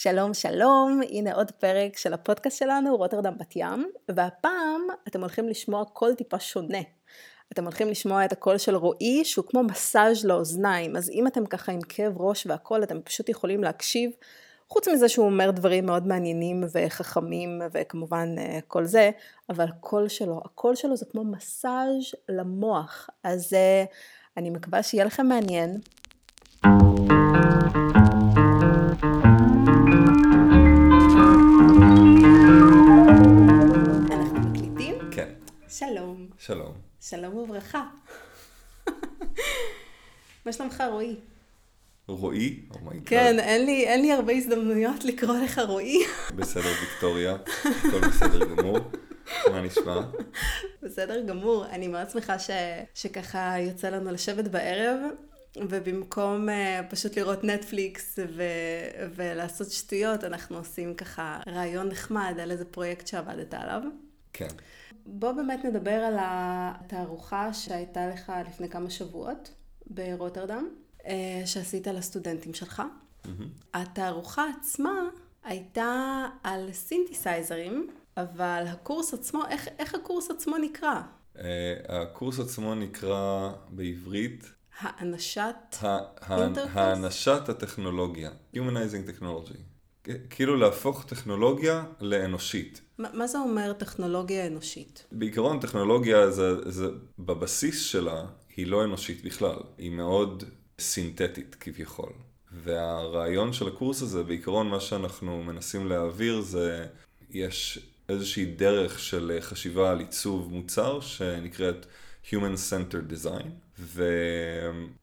שלום שלום, הנה עוד פרק של הפודקאסט שלנו, רוטרדם בת ים, והפעם אתם הולכים לשמוע קול טיפה שונה. אתם הולכים לשמוע את הקול של רועי, שהוא כמו מסאז' לאוזניים, אז אם אתם ככה עם כאב ראש והקול, אתם פשוט יכולים להקשיב. חוץ מזה שהוא אומר דברים מאוד מעניינים וחכמים וכמובן אה, כל זה, אבל הקול שלו, הקול שלו זה כמו מסאז' למוח. אז אה, אני מקווה שיהיה לכם מעניין. שלום. שלום. וברכה. מה שלומך רועי? רועי? Oh oh my god. כן, אין לי, אין לי הרבה הזדמנויות לקרוא לך רועי. בסדר, ויקטוריה. הכל בסדר גמור. מה נשמע? בסדר גמור. אני מאוד שמחה ש... שככה יוצא לנו לשבת בערב, ובמקום uh, פשוט לראות נטפליקס ו... ולעשות שטויות, אנחנו עושים ככה רעיון נחמד על איזה פרויקט שעבדת עליו. כן. בוא באמת נדבר על התערוכה שהייתה לך לפני כמה שבועות ברוטרדם, אה, שעשית לסטודנטים שלך. התערוכה עצמה הייתה על סינתסייזרים, אבל הקורס עצמו, איך, איך הקורס עצמו נקרא? אה, הקורס עצמו נקרא בעברית האנשת? האנשת הטכנולוגיה. Humanizing Technology. כאילו להפוך טכנולוגיה לאנושית. מה, מה זה אומר טכנולוגיה אנושית? בעיקרון טכנולוגיה זה, זה בבסיס שלה היא לא אנושית בכלל, היא מאוד סינתטית כביכול. והרעיון של הקורס הזה, בעיקרון מה שאנחנו מנסים להעביר זה, יש איזושהי דרך של חשיבה על עיצוב מוצר שנקראת Human Centered Design,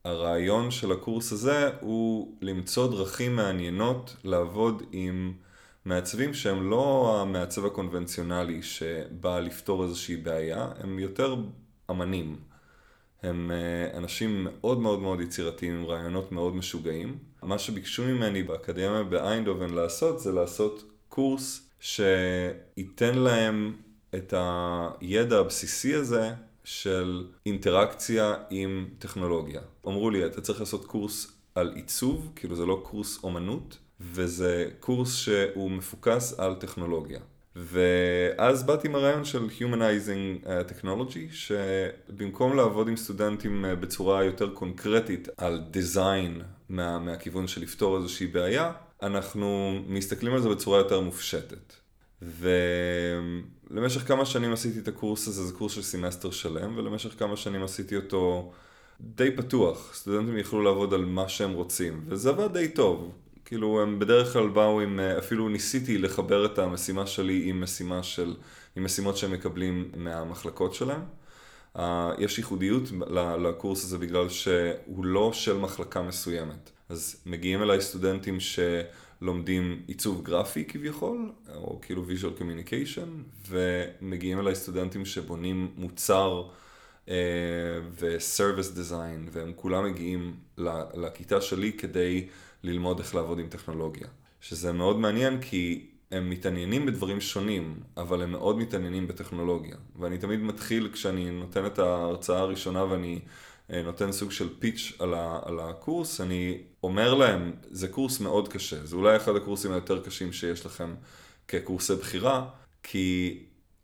והרעיון של הקורס הזה הוא למצוא דרכים מעניינות לעבוד עם מעצבים שהם לא המעצב הקונבנציונלי שבא לפתור איזושהי בעיה, הם יותר אמנים. הם אה, אנשים מאוד מאוד מאוד יצירתיים עם רעיונות מאוד משוגעים. מה שביקשו ממני באקדמיה באיינדובן לעשות זה לעשות קורס שייתן להם את הידע הבסיסי הזה של אינטראקציה עם טכנולוגיה. אמרו לי, אתה צריך לעשות קורס על עיצוב, כאילו זה לא קורס אומנות, וזה קורס שהוא מפוקס על טכנולוגיה. ואז באתי עם הרעיון של Humanizing uh, Technology, שבמקום לעבוד עם סטודנטים uh, בצורה יותר קונקרטית על design מה, מהכיוון של לפתור איזושהי בעיה, אנחנו מסתכלים על זה בצורה יותר מופשטת. ולמשך כמה שנים עשיתי את הקורס הזה, זה קורס של סמסטר שלם, ולמשך כמה שנים עשיתי אותו די פתוח. סטודנטים יכלו לעבוד על מה שהם רוצים, וזה עבד די טוב. כאילו הם בדרך כלל באו עם, אפילו ניסיתי לחבר את המשימה שלי עם משימה של, עם משימות שהם מקבלים מהמחלקות שלהם. Uh, יש ייחודיות לקורס הזה בגלל שהוא לא של מחלקה מסוימת. אז מגיעים אליי סטודנטים שלומדים עיצוב גרפי כביכול, או כאילו visual communication, ומגיעים אליי סטודנטים שבונים מוצר uh, ו-service design, והם כולם מגיעים לכיתה שלי כדי ללמוד איך לעבוד עם טכנולוגיה. שזה מאוד מעניין כי הם מתעניינים בדברים שונים, אבל הם מאוד מתעניינים בטכנולוגיה. ואני תמיד מתחיל כשאני נותן את ההרצאה הראשונה ואני אה, נותן סוג של פיץ' על, ה, על הקורס, אני אומר להם, זה קורס מאוד קשה, זה אולי אחד הקורסים היותר קשים שיש לכם כקורסי בחירה, כי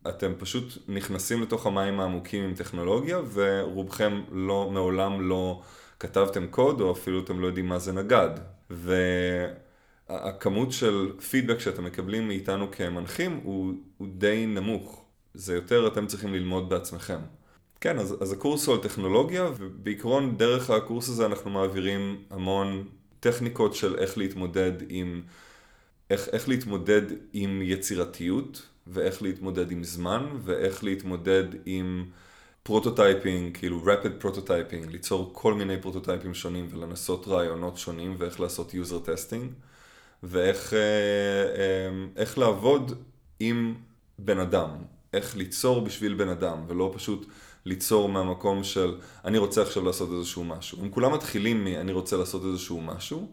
אתם פשוט נכנסים לתוך המים העמוקים עם טכנולוגיה, ורובכם לא, מעולם לא כתבתם קוד, או אפילו אתם לא יודעים מה זה נגד. והכמות של פידבק שאתם מקבלים מאיתנו כמנחים הוא, הוא די נמוך. זה יותר אתם צריכים ללמוד בעצמכם. כן, אז, אז הקורס הוא על טכנולוגיה, ובעיקרון דרך הקורס הזה אנחנו מעבירים המון טכניקות של איך להתמודד עם, איך, איך להתמודד עם יצירתיות, ואיך להתמודד עם זמן, ואיך להתמודד עם prototyping, כאילו rapid prototyping, ליצור כל מיני prototypeים שונים ולנסות רעיונות שונים ואיך לעשות user testing ואיך אה, אה, לעבוד עם בן אדם, איך ליצור בשביל בן אדם ולא פשוט ליצור מהמקום של אני רוצה עכשיו לעשות איזשהו משהו. הם כולם מתחילים מ"אני רוצה לעשות איזשהו משהו",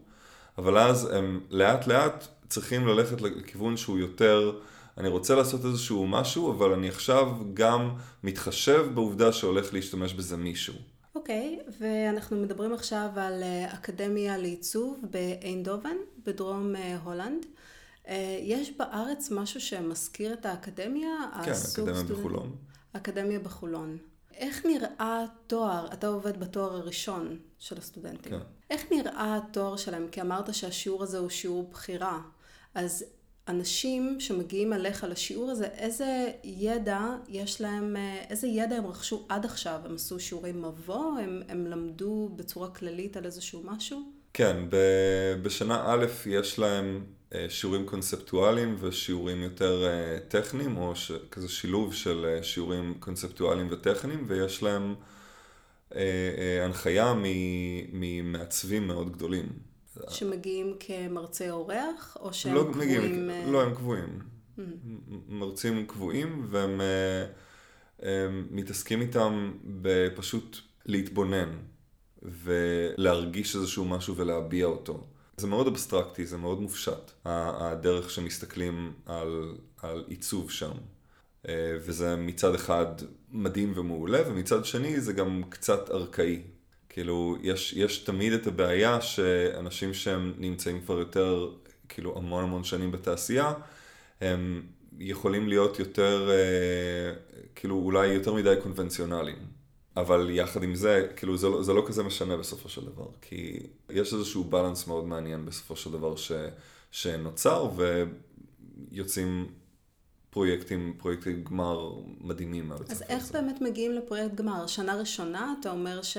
אבל אז הם לאט לאט צריכים ללכת לכיוון שהוא יותר אני רוצה לעשות איזשהו משהו, אבל אני עכשיו גם מתחשב בעובדה שהולך להשתמש בזה מישהו. אוקיי, okay, ואנחנו מדברים עכשיו על אה, אקדמיה לעיצוב באיינדובן, בדרום אה, הולנד. אה, יש בארץ משהו שמזכיר את האקדמיה? כן, אקדמיה סטודנט... בחולון. אקדמיה בחולון. איך נראה תואר, אתה עובד בתואר הראשון של הסטודנטים, כן. איך נראה התואר שלהם? כי אמרת שהשיעור הזה הוא שיעור בחירה. אז אנשים שמגיעים אליך לשיעור הזה, איזה ידע יש להם, איזה ידע הם רכשו עד עכשיו? הם עשו שיעורי מבוא? הם, הם למדו בצורה כללית על איזשהו משהו? כן, בשנה א' יש להם אה, שיעורים קונספטואליים ושיעורים יותר אה, טכניים, או ש... כזה שילוב של אה, שיעורים קונספטואליים וטכניים, ויש להם הנחיה ממעצבים מאוד גדולים. שמגיעים כמרצה אורח, או שהם לא קבועים? מגיעים, לא, הם קבועים. Mm-hmm. מרצים קבועים, והם מתעסקים איתם בפשוט להתבונן, ולהרגיש איזשהו משהו ולהביע אותו. זה מאוד אבסטרקטי, זה מאוד מופשט, הדרך שמסתכלים על, על עיצוב שם. אה, וזה מצד אחד מדהים ומעולה, ומצד שני זה גם קצת ארכאי. כאילו, יש, יש תמיד את הבעיה שאנשים שהם נמצאים כבר יותר, כאילו, המון המון שנים בתעשייה, הם יכולים להיות יותר, אה, כאילו, אולי יותר מדי קונבנציונליים. אבל יחד עם זה, כאילו זה לא, זה לא כזה משנה בסופו של דבר, כי יש איזשהו בלנס מאוד מעניין בסופו של דבר ש, שנוצר, ויוצאים פרויקטים, פרויקטי גמר מדהימים מהבית אז איך הזה. באמת מגיעים לפרויקט גמר? שנה ראשונה, אתה אומר ש...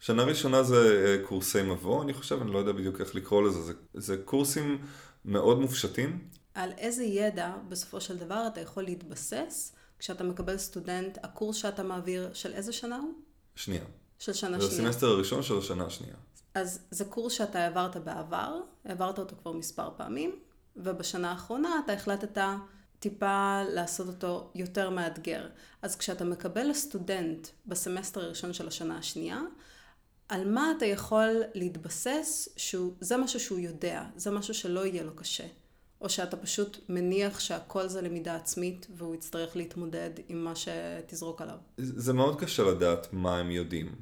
שנה ראשונה זה אה, קורסי מבוא, אני חושב, אני לא יודע בדיוק איך לקרוא לזה, זה, זה קורסים מאוד מופשטים. על איזה ידע בסופו של דבר אתה יכול להתבסס כשאתה מקבל סטודנט, הקורס שאתה מעביר, של איזה שנה הוא? שנייה. של שנה שנייה. זה הסמסטר הראשון של השנה השנייה. אז זה קורס שאתה העברת בעבר, העברת אותו כבר מספר פעמים, ובשנה האחרונה אתה החלטת טיפה לעשות אותו יותר מאתגר. אז כשאתה מקבל סטודנט בסמסטר הראשון של השנה השנייה, על מה אתה יכול להתבסס, שזה משהו שהוא יודע, זה משהו שלא יהיה לו קשה. או שאתה פשוט מניח שהכל זה למידה עצמית והוא יצטרך להתמודד עם מה שתזרוק עליו? זה מאוד קשה לדעת מה הם יודעים.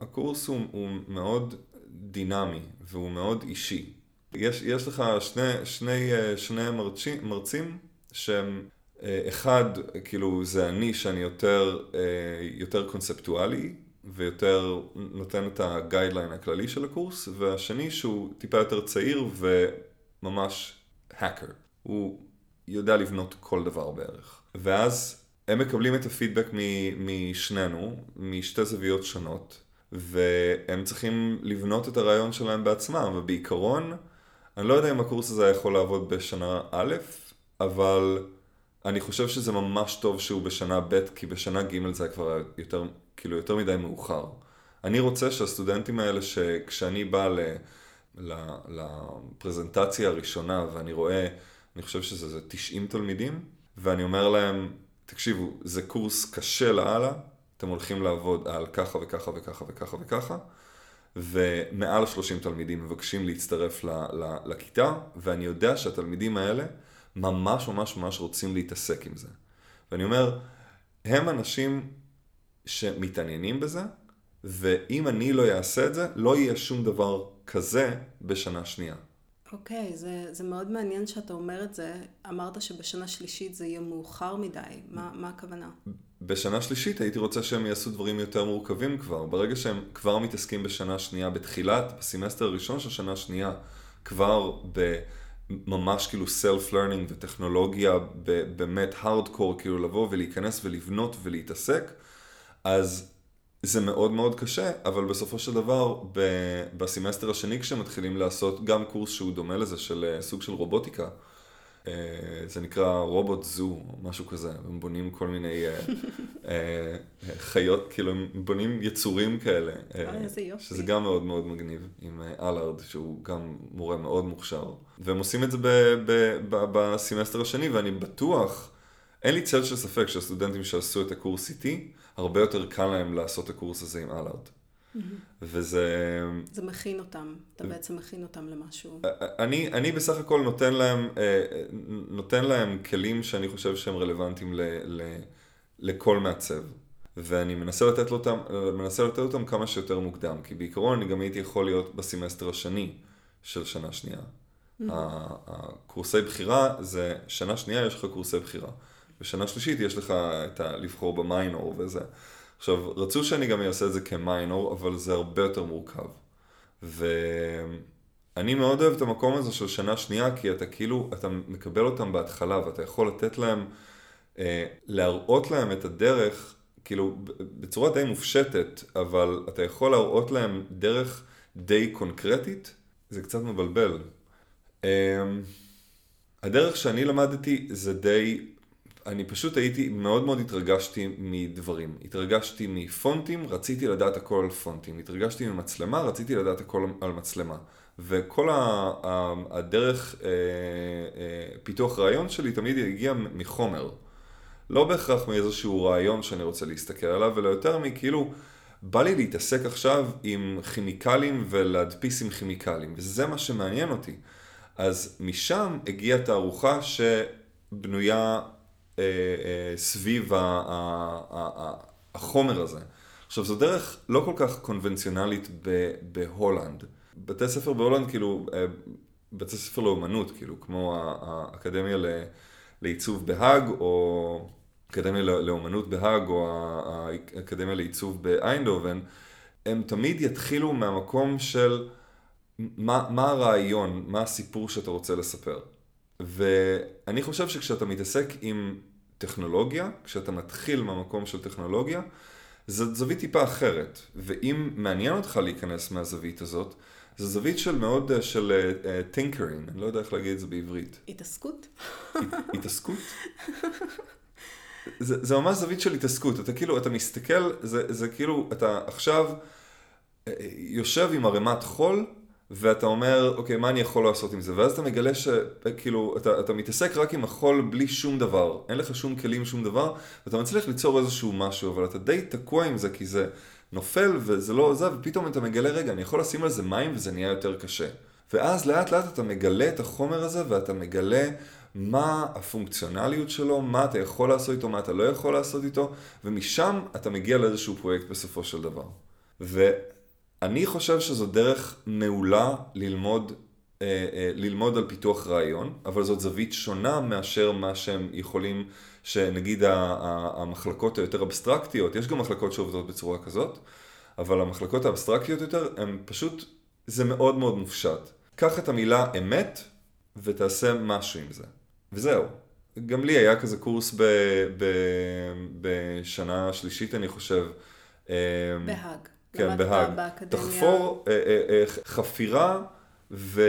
הקורס הוא, הוא מאוד דינמי והוא מאוד אישי. יש, יש לך שני, שני, שני מרצים, מרצים שהם, אחד, כאילו זה אני שאני יותר, יותר קונספטואלי ויותר נותן את הגיידליין הכללי של הקורס, והשני שהוא טיפה יותר צעיר וממש האקר. הוא יודע לבנות כל דבר בערך. ואז הם מקבלים את הפידבק משנינו, משתי זוויות שונות, והם צריכים לבנות את הרעיון שלהם בעצמם, ובעיקרון, אני לא יודע אם הקורס הזה יכול לעבוד בשנה א', אבל אני חושב שזה ממש טוב שהוא בשנה ב', כי בשנה ג' זה כבר יותר, כאילו יותר מדי מאוחר. אני רוצה שהסטודנטים האלה, שכשאני בא ל... לפרזנטציה הראשונה ואני רואה, אני חושב שזה 90 תלמידים, ואני אומר להם, תקשיבו, זה קורס קשה לאללה, אתם הולכים לעבוד על ככה וככה וככה וככה וככה, ומעל 30 תלמידים מבקשים להצטרף ל, ל, לכיתה, ואני יודע שהתלמידים האלה ממש ממש ממש רוצים להתעסק עם זה. ואני אומר, הם אנשים שמתעניינים בזה, ואם אני לא אעשה את זה, לא יהיה שום דבר כזה בשנה שנייה. אוקיי, okay, זה, זה מאוד מעניין שאתה אומר את זה. אמרת שבשנה שלישית זה יהיה מאוחר מדי. מה, מה הכוונה? בשנה שלישית הייתי רוצה שהם יעשו דברים יותר מורכבים כבר. ברגע שהם כבר מתעסקים בשנה שנייה, בתחילת, בסמסטר הראשון של שנה שנייה, כבר בממש כאילו self-learning וטכנולוגיה, באמת הארדקור, כאילו לבוא ולהיכנס ולבנות ולהתעסק, אז זה מאוד מאוד קשה, אבל בסופו של דבר, בסמסטר השני כשמתחילים לעשות גם קורס שהוא דומה לזה של אה, סוג של רובוטיקה, אה, זה נקרא רובוט זו, משהו כזה, הם בונים כל מיני אה, חיות, כאילו הם בונים יצורים כאלה, שזה גם מאוד מאוד מגניב, עם אלארד, שהוא גם מורה מאוד מוכשר, והם עושים את זה בסמסטר השני, ואני בטוח, אין לי צל של ספק שהסטודנטים שעשו את הקורס איתי, הרבה יותר קל להם לעשות את הקורס הזה עם אלארד. Mm-hmm. וזה... זה מכין אותם, אתה בעצם מכין אותם למשהו. אני, אני בסך הכל נותן להם, אה, נותן להם כלים שאני חושב שהם רלוונטיים ל, ל, לכל מעצב. ואני מנסה לתת, אותם, מנסה לתת אותם כמה שיותר מוקדם, כי בעיקרון אני גם הייתי יכול להיות בסמסטר השני של שנה שנייה. Mm-hmm. הקורסי בחירה זה, שנה שנייה יש לך קורסי בחירה. בשנה שלישית יש לך את ה... לבחור במיינור וזה. עכשיו, רצו שאני גם אעשה את זה כמיינור, אבל זה הרבה יותר מורכב. ואני מאוד אוהב את המקום הזה של שנה שנייה, כי אתה כאילו, אתה מקבל אותם בהתחלה, ואתה יכול לתת להם, אה, להראות להם את הדרך, כאילו, בצורה די מופשטת, אבל אתה יכול להראות להם דרך די קונקרטית, זה קצת מבלבל. אה, הדרך שאני למדתי זה די אני פשוט הייתי, מאוד מאוד התרגשתי מדברים. התרגשתי מפונטים, רציתי לדעת הכל על פונטים. התרגשתי ממצלמה, רציתי לדעת הכל על מצלמה. וכל הדרך אה, אה, פיתוח רעיון שלי תמיד הגיע מחומר. לא בהכרח מאיזשהו רעיון שאני רוצה להסתכל עליו, אלא יותר מכאילו, בא לי להתעסק עכשיו עם כימיקלים ולהדפיס עם כימיקלים, וזה מה שמעניין אותי. אז משם הגיעה תערוכה שבנויה אה, אה, סביב החומר הזה. עכשיו, זו דרך לא כל כך קונבנציונלית בהולנד. בתי ספר בהולנד, כאילו, אה, בתי ספר לאומנות, כאילו, כמו האקדמיה לעיצוב בהאג, או האקדמיה לאומנות בהאג, או האקדמיה לעיצוב באיינדובן, הם תמיד יתחילו מהמקום של מה, מה הרעיון, מה הסיפור שאתה רוצה לספר. ואני חושב שכשאתה מתעסק עם טכנולוגיה, כשאתה מתחיל מהמקום של טכנולוגיה, זו זווית טיפה אחרת. ואם מעניין אותך להיכנס מהזווית הזאת, זו זווית של מאוד, אה, של tinkering, uh, אני לא יודע איך להגיד את זה בעברית. התעסקות? התעסקות? זה, זה ממש זווית של התעסקות, אתה כאילו, אתה מסתכל, זה, זה כאילו, אתה עכשיו אה, יושב עם ערימת חול, ואתה אומר, אוקיי, מה אני יכול לעשות עם זה? ואז אתה מגלה שכאילו, אתה, אתה מתעסק רק עם החול בלי שום דבר, אין לך שום כלים, שום דבר, ואתה מצליח ליצור איזשהו משהו, אבל אתה די תקוע עם זה, כי זה נופל וזה לא זה, ופתאום אתה מגלה, רגע, אני יכול לשים על זה מים וזה נהיה יותר קשה. ואז לאט לאט אתה מגלה את החומר הזה, ואתה מגלה מה הפונקציונליות שלו, מה אתה יכול לעשות איתו, מה אתה לא יכול לעשות איתו, ומשם אתה מגיע לאיזשהו פרויקט בסופו של דבר. ו... אני חושב שזו דרך מעולה ללמוד, אה, אה, ללמוד על פיתוח רעיון, אבל זאת זווית שונה מאשר מה שהם יכולים, שנגיד המחלקות היותר אבסטרקטיות, יש גם מחלקות שעובדות בצורה כזאת, אבל המחלקות האבסטרקטיות יותר, הן פשוט, זה מאוד מאוד מופשט. קח את המילה אמת ותעשה משהו עם זה. וזהו. גם לי היה כזה קורס ב, ב, בשנה שלישית, אני חושב. אה, בהאג. כן, בהאג. תחפור אה, אה, אה, חפירה ו,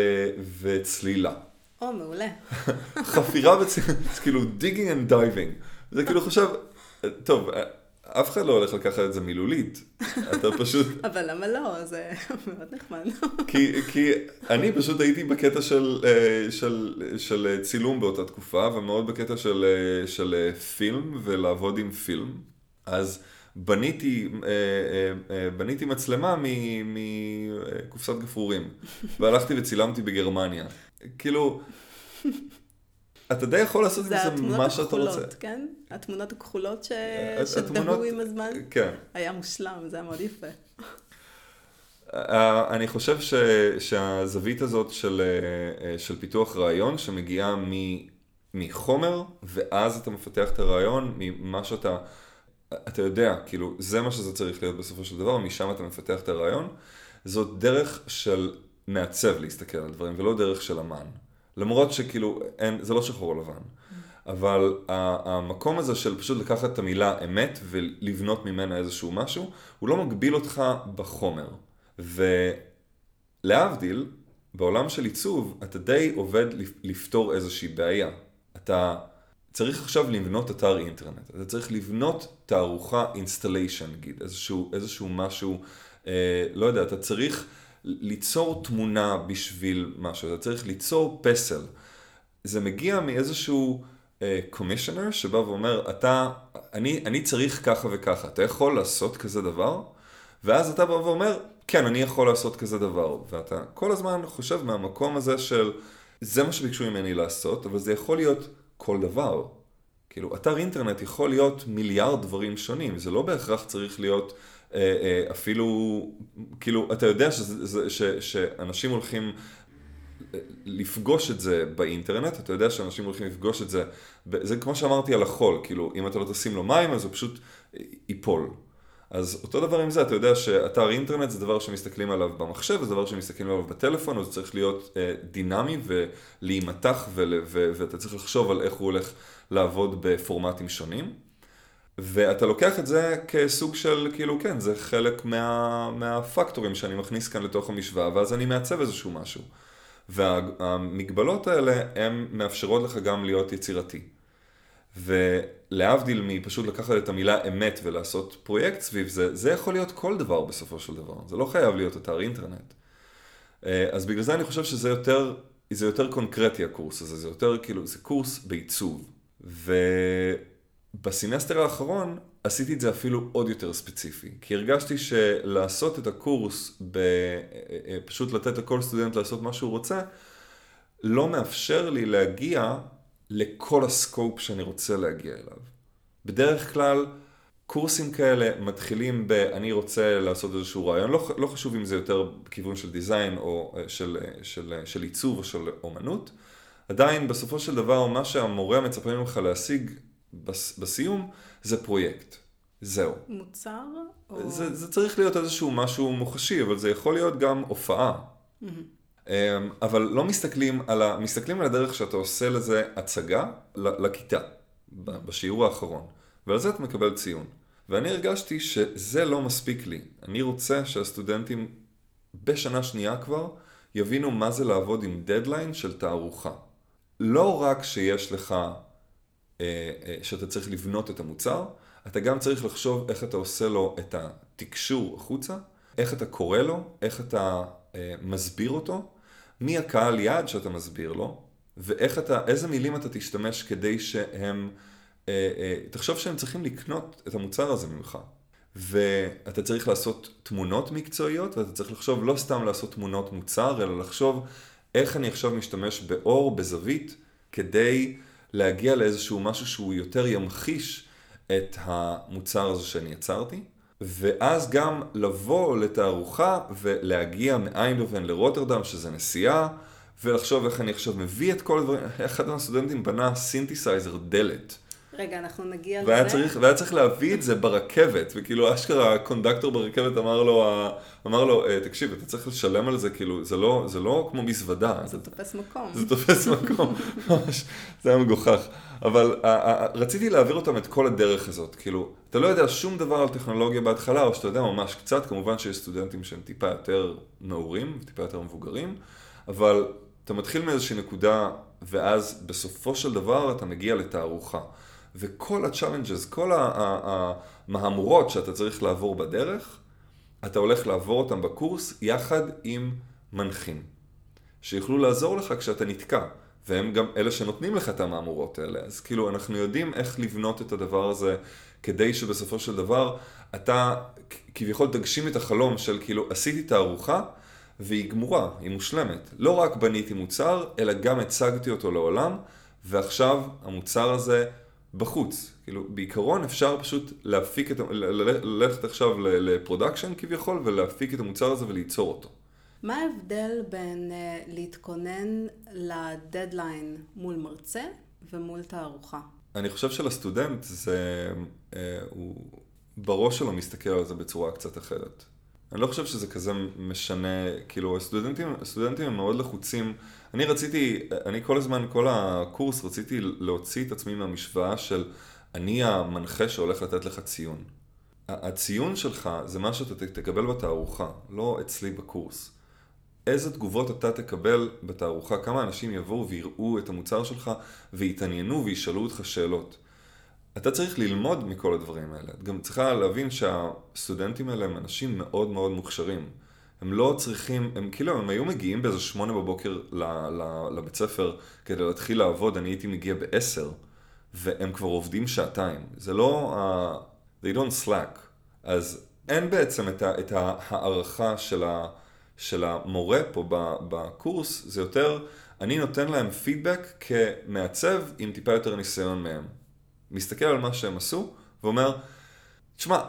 וצלילה. או, מעולה. חפירה וצלילה, כאילו digging and diving. זה כאילו חושב, טוב, אף אחד לא הולך לקחת את זה מילולית, אתה פשוט... אבל למה לא? זה מאוד נחמד. כי, כי אני פשוט הייתי בקטע של, של, של צילום באותה תקופה, ומאוד בקטע של, של פילם ולעבוד עם פילם. אז בניתי, אה, אה, אה, בניתי מצלמה מקופסת גפרורים, והלכתי וצילמתי בגרמניה. כאילו, אתה די יכול לעשות עם זה מה שאתה רוצה. זה התמונות הכחולות, כן? התמונות הכחולות ש... שדהו עם הזמן. כן. היה מושלם, זה היה מאוד יפה. אני חושב ש, שהזווית הזאת של, של פיתוח רעיון, שמגיעה מחומר, ואז אתה מפתח את הרעיון, ממה שאתה... אתה יודע, כאילו, זה מה שזה צריך להיות בסופו של דבר, משם אתה מפתח את הרעיון. זאת דרך של מעצב להסתכל על דברים, ולא דרך של אמן. למרות שכאילו, אין, זה לא שחור או לבן. אבל המקום הזה של פשוט לקחת את המילה אמת ולבנות ממנה איזשהו משהו, הוא לא מגביל אותך בחומר. ולהבדיל, בעולם של עיצוב, אתה די עובד לפתור איזושהי בעיה. אתה צריך עכשיו לבנות אתר אינטרנט, אתה צריך לבנות תערוכה installation, נגיד, איזשהו, איזשהו משהו, אה, לא יודע, אתה צריך ליצור תמונה בשביל משהו, אתה צריך ליצור פסל. זה מגיע מאיזשהו אה, שבא ואומר, אתה, אני, אני צריך ככה וככה, אתה יכול לעשות כזה דבר? ואז אתה בא ואומר, כן, אני יכול לעשות כזה דבר. ואתה כל הזמן חושב מהמקום הזה של, זה מה שביקשו ממני לעשות, אבל זה יכול להיות כל דבר. כאילו, אתר אינטרנט יכול להיות מיליארד דברים שונים, זה לא בהכרח צריך להיות אה, אה, אפילו, כאילו, אתה יודע שזה, זה, ש, שאנשים הולכים אה, לפגוש את זה באינטרנט, אתה יודע שאנשים הולכים לפגוש את זה, זה כמו שאמרתי על החול, כאילו, אם אתה לא תשים לו מים, אז הוא פשוט ייפול. אז אותו דבר עם זה, אתה יודע שאתר אינטרנט זה דבר שמסתכלים עליו במחשב, זה דבר שמסתכלים עליו בטלפון, אז צריך להיות אה, דינמי ולהימתח ואתה צריך לחשוב על איך הוא הולך לעבוד בפורמטים שונים. ואתה לוקח את זה כסוג של, כאילו, כן, זה חלק מה, מהפקטורים שאני מכניס כאן לתוך המשוואה, ואז אני מעצב איזשהו משהו. והמגבלות האלה, הן מאפשרות לך גם להיות יצירתי. ולהבדיל מפשוט לקחת את המילה אמת ולעשות פרויקט סביב זה, זה יכול להיות כל דבר בסופו של דבר, זה לא חייב להיות אתר אינטרנט. אה, אז בגלל זה אני חושב שזה יותר, זה יותר קונקרטי הקורס הזה, זה יותר כאילו, זה קורס בעיצוב. ובסמסטר האחרון עשיתי את זה אפילו עוד יותר ספציפי, כי הרגשתי שלעשות את הקורס, ב... אה, אה, פשוט לתת לכל סטודנט לעשות מה שהוא רוצה, לא מאפשר לי להגיע לכל הסקופ שאני רוצה להגיע אליו. בדרך כלל, קורסים כאלה מתחילים ב, אני רוצה לעשות איזשהו רעיון, לא, לא חשוב אם זה יותר בכיוון של דיזיין או אה, של, אה, של, אה, של עיצוב או של אומנות, עדיין בסופו של דבר מה שהמורה מצפה ממך להשיג בס, בסיום זה פרויקט. זהו. מוצר? או... זה, זה צריך להיות איזשהו משהו מוחשי, אבל זה יכול להיות גם הופעה. Mm-hmm. אמ, אבל לא מסתכלים על, ה... מסתכלים על הדרך שאתה עושה לזה הצגה לכיתה, בשיעור האחרון, ועל זה אתה מקבל ציון. ואני הרגשתי שזה לא מספיק לי. אני רוצה שהסטודנטים בשנה שנייה כבר יבינו מה זה לעבוד עם דדליין של תערוכה. לא רק שיש לך, אה, אה, שאתה צריך לבנות את המוצר, אתה גם צריך לחשוב איך אתה עושה לו את התקשור החוצה, איך אתה קורא לו, איך אתה אה, מסביר אותו, מי הקהל יעד שאתה מסביר לו, ואיך אתה, איזה מילים אתה תשתמש כדי שהם, אה, אה, תחשוב שהם צריכים לקנות את המוצר הזה ממך. ואתה צריך לעשות תמונות מקצועיות, ואתה צריך לחשוב לא סתם לעשות תמונות מוצר, אלא לחשוב איך אני עכשיו משתמש באור, בזווית, כדי להגיע לאיזשהו משהו שהוא יותר ימחיש את המוצר הזה שאני יצרתי. ואז גם לבוא לתערוכה ולהגיע מאיינדובן לרוטרדם, שזה נסיעה, ולחשוב איך אני עכשיו מביא את כל הדברים, אחד מהסטודנטים בנה סינתסייזר דלת. רגע, אנחנו נגיע והיה לזה. צריך, והיה צריך להביא את זה ברכבת, וכאילו אשכרה הקונדקטור ברכבת אמר לו, אמר לו, אה, תקשיב, אתה צריך לשלם על זה, כאילו, זה לא, זה לא כמו מזוודה. זה תופס מקום. זה תופס מקום, ממש, זה היה מגוחך. אבל רציתי להעביר אותם את כל הדרך הזאת, כאילו, אתה לא יודע שום דבר על טכנולוגיה בהתחלה, או שאתה יודע ממש קצת, כמובן שיש סטודנטים שהם טיפה יותר נאורים, טיפה יותר מבוגרים, אבל אתה מתחיל מאיזושהי נקודה, ואז בסופו של דבר אתה מגיע לתערוכה. וכל ה-challenges, כל המהמורות שאתה צריך לעבור בדרך, אתה הולך לעבור אותם בקורס יחד עם מנחים, שיוכלו לעזור לך כשאתה נתקע. והם גם אלה שנותנים לך את המהמורות האלה. אז כאילו, אנחנו יודעים איך לבנות את הדבר הזה, כדי שבסופו של דבר אתה כביכול תגשים את החלום של כאילו, עשיתי תערוכה, והיא גמורה, היא מושלמת. לא רק בניתי מוצר, אלא גם הצגתי אותו לעולם, ועכשיו המוצר הזה בחוץ. כאילו, בעיקרון אפשר פשוט להפיק את, ללכת עכשיו ל production כביכול, ולהפיק את המוצר הזה וליצור אותו. מה ההבדל בין uh, להתכונן לדדליין מול מרצה ומול תערוכה? אני חושב שלסטודנט זה, uh, הוא בראש שלו מסתכל על זה בצורה קצת אחרת. אני לא חושב שזה כזה משנה, כאילו הסטודנטים, הסטודנטים הם מאוד לחוצים. אני רציתי, אני כל הזמן, כל הקורס רציתי להוציא את עצמי מהמשוואה של אני המנחה שהולך לתת לך ציון. הציון שלך זה מה שאתה תקבל בתערוכה, לא אצלי בקורס. איזה תגובות אתה תקבל בתערוכה, כמה אנשים יבואו ויראו את המוצר שלך ויתעניינו וישאלו אותך שאלות. אתה צריך ללמוד מכל הדברים האלה. את גם צריכה להבין שהסטודנטים האלה הם אנשים מאוד מאוד מוכשרים. הם לא צריכים, הם כאילו, הם היו מגיעים באיזה שמונה בבוקר לבית ספר כדי להתחיל לעבוד, אני הייתי מגיע בעשר, והם כבר עובדים שעתיים. זה לא, uh, they don't slack. אז אין בעצם את, ה, את ההערכה של ה... של המורה פה בקורס, זה יותר, אני נותן להם פידבק כמעצב עם טיפה יותר ניסיון מהם. מסתכל על מה שהם עשו, ואומר, תשמע,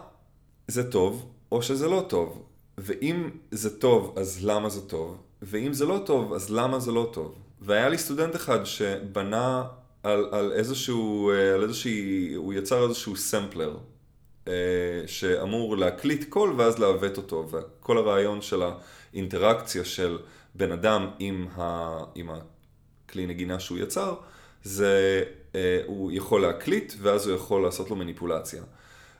זה טוב, או שזה לא טוב. ואם זה טוב, אז למה זה טוב? ואם זה לא טוב, אז למה זה לא טוב? והיה לי סטודנט אחד שבנה על, על איזשהו, אה, על איזושהי, הוא יצר איזשהו סמפלר, שאמור להקליט קול ואז לעוות אותו, וכל הרעיון של האינטראקציה של בן אדם עם, ה, עם הכלי נגינה שהוא יצר, זה אה, הוא יכול להקליט ואז הוא יכול לעשות לו מניפולציה.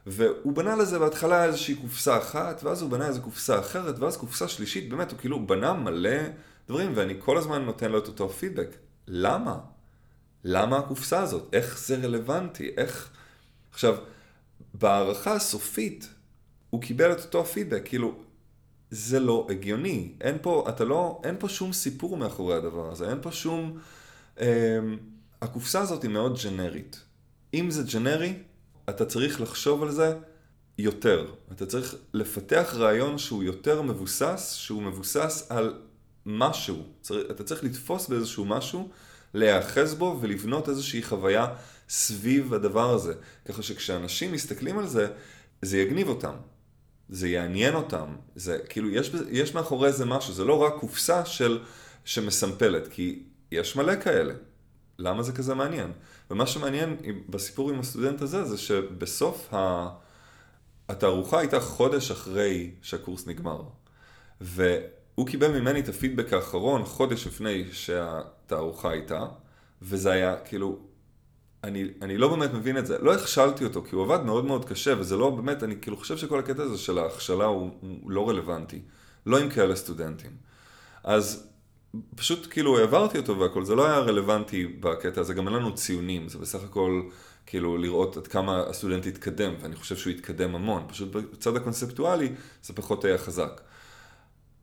והוא בנה לזה בהתחלה איזושהי קופסה אחת, ואז הוא בנה איזו קופסה אחרת, ואז קופסה שלישית, באמת, הוא כאילו בנה מלא דברים, ואני כל הזמן נותן לו את אותו פידבק. למה? למה הקופסה הזאת? איך זה רלוונטי? איך... עכשיו, בהערכה הסופית, הוא קיבל את אותו הפידבק, כאילו, זה לא הגיוני. אין פה, אתה לא, אין פה שום סיפור מאחורי הדבר הזה, אין פה שום... אה, הקופסה הזאת היא מאוד ג'נרית. אם זה ג'נרי, אתה צריך לחשוב על זה יותר. אתה צריך לפתח רעיון שהוא יותר מבוסס, שהוא מבוסס על משהו. אתה צריך לתפוס באיזשהו משהו, להיאחז בו ולבנות איזושהי חוויה סביב הדבר הזה. ככה שכשאנשים מסתכלים על זה, זה יגניב אותם. זה יעניין אותם. זה כאילו, יש, יש מאחורי זה משהו. זה לא רק קופסה של, שמסמפלת, כי יש מלא כאלה. למה זה כזה מעניין? ומה שמעניין בסיפור עם הסטודנט הזה, זה שבסוף ה... התערוכה הייתה חודש אחרי שהקורס נגמר. והוא קיבל ממני את הפידבק האחרון חודש לפני שהתערוכה הייתה, וזה היה כאילו, אני, אני לא באמת מבין את זה. לא הכשלתי אותו, כי הוא עבד מאוד מאוד קשה, וזה לא באמת, אני כאילו חושב שכל הקטע הזה של ההכשלה הוא, הוא לא רלוונטי. לא עם כאלה סטודנטים. אז פשוט כאילו העברתי אותו והכל, זה לא היה רלוונטי בקטע הזה, גם אין לנו ציונים, זה בסך הכל כאילו לראות עד כמה הסטודנט התקדם, ואני חושב שהוא התקדם המון, פשוט בצד הקונספטואלי זה פחות היה חזק.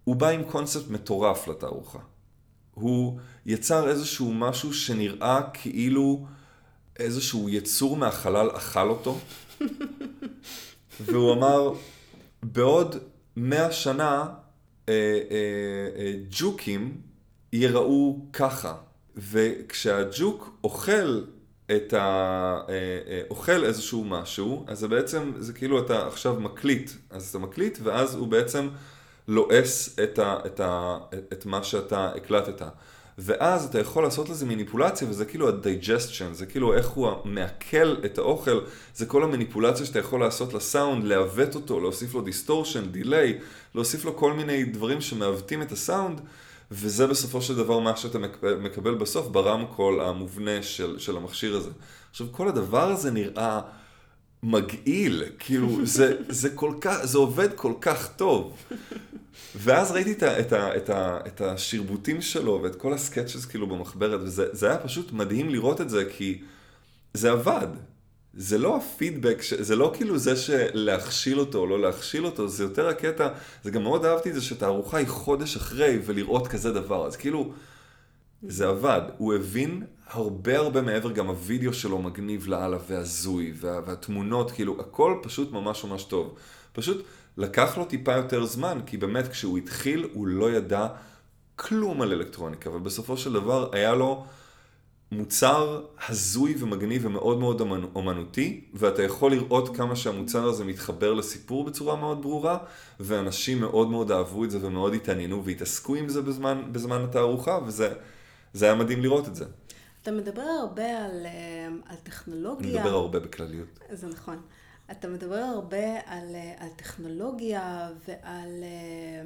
הוא בא עם קונספט מטורף לתערוכה. הוא יצר איזשהו משהו שנראה כאילו איזשהו יצור מהחלל אכל אותו, והוא אמר, בעוד מאה שנה אה, אה, אה, ג'וקים ייראו ככה. וכשהג'וק אוכל את ה... אה, אה, אוכל איזשהו משהו, אז זה בעצם, זה כאילו אתה עכשיו מקליט. אז אתה מקליט, ואז הוא בעצם לועס את, ה, את, ה, את מה שאתה הקלטת. ואז אתה יכול לעשות לזה מניפולציה, וזה כאילו ה-digestion, זה כאילו איך הוא מעכל את האוכל, זה כל המניפולציה שאתה יכול לעשות לסאונד, לעוות אותו, להוסיף לו distortion, delay, להוסיף לו כל מיני דברים שמעוותים את הסאונד. וזה בסופו של דבר מה שאתה מקבל בסוף ברמקול המובנה של, של המכשיר הזה. עכשיו, כל הדבר הזה נראה מגעיל, כאילו, זה, זה כל כך, זה עובד כל כך טוב. ואז ראיתי את, ה, את, ה, את, ה, את השרבוטים שלו ואת כל ה sketches כאילו במחברת, וזה היה פשוט מדהים לראות את זה, כי זה עבד. זה לא הפידבק, זה לא כאילו זה שלהכשיל אותו או לא להכשיל אותו, זה יותר הקטע, זה גם מאוד אהבתי את זה שתערוכה היא חודש אחרי ולראות כזה דבר, אז כאילו, זה עבד. הוא הבין הרבה הרבה מעבר, גם הווידאו שלו מגניב לאללה והזוי, וה, והתמונות, כאילו, הכל פשוט ממש ממש טוב. פשוט לקח לו טיפה יותר זמן, כי באמת כשהוא התחיל הוא לא ידע כלום על אלקטרוניקה, אבל בסופו של דבר היה לו... מוצר הזוי ומגניב ומאוד מאוד אומנותי, ואתה יכול לראות כמה שהמוצר הזה מתחבר לסיפור בצורה מאוד ברורה, ואנשים מאוד מאוד אהבו את זה ומאוד התעניינו והתעסקו עם זה בזמן, בזמן התערוכה, וזה היה מדהים לראות את זה. אתה מדבר הרבה על, אה, על טכנולוגיה. אני מדבר הרבה בכלליות. זה נכון. אתה מדבר הרבה על, אה, על טכנולוגיה ועל, אה,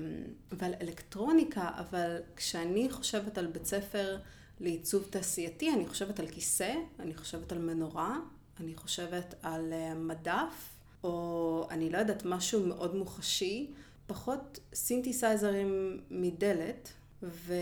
ועל אלקטרוניקה, אבל כשאני חושבת על בית ספר... לעיצוב תעשייתי, אני חושבת על כיסא, אני חושבת על מנורה, אני חושבת על אה, מדף, או אני לא יודעת, משהו מאוד מוחשי, פחות סינתסייזרים מדלת, ו...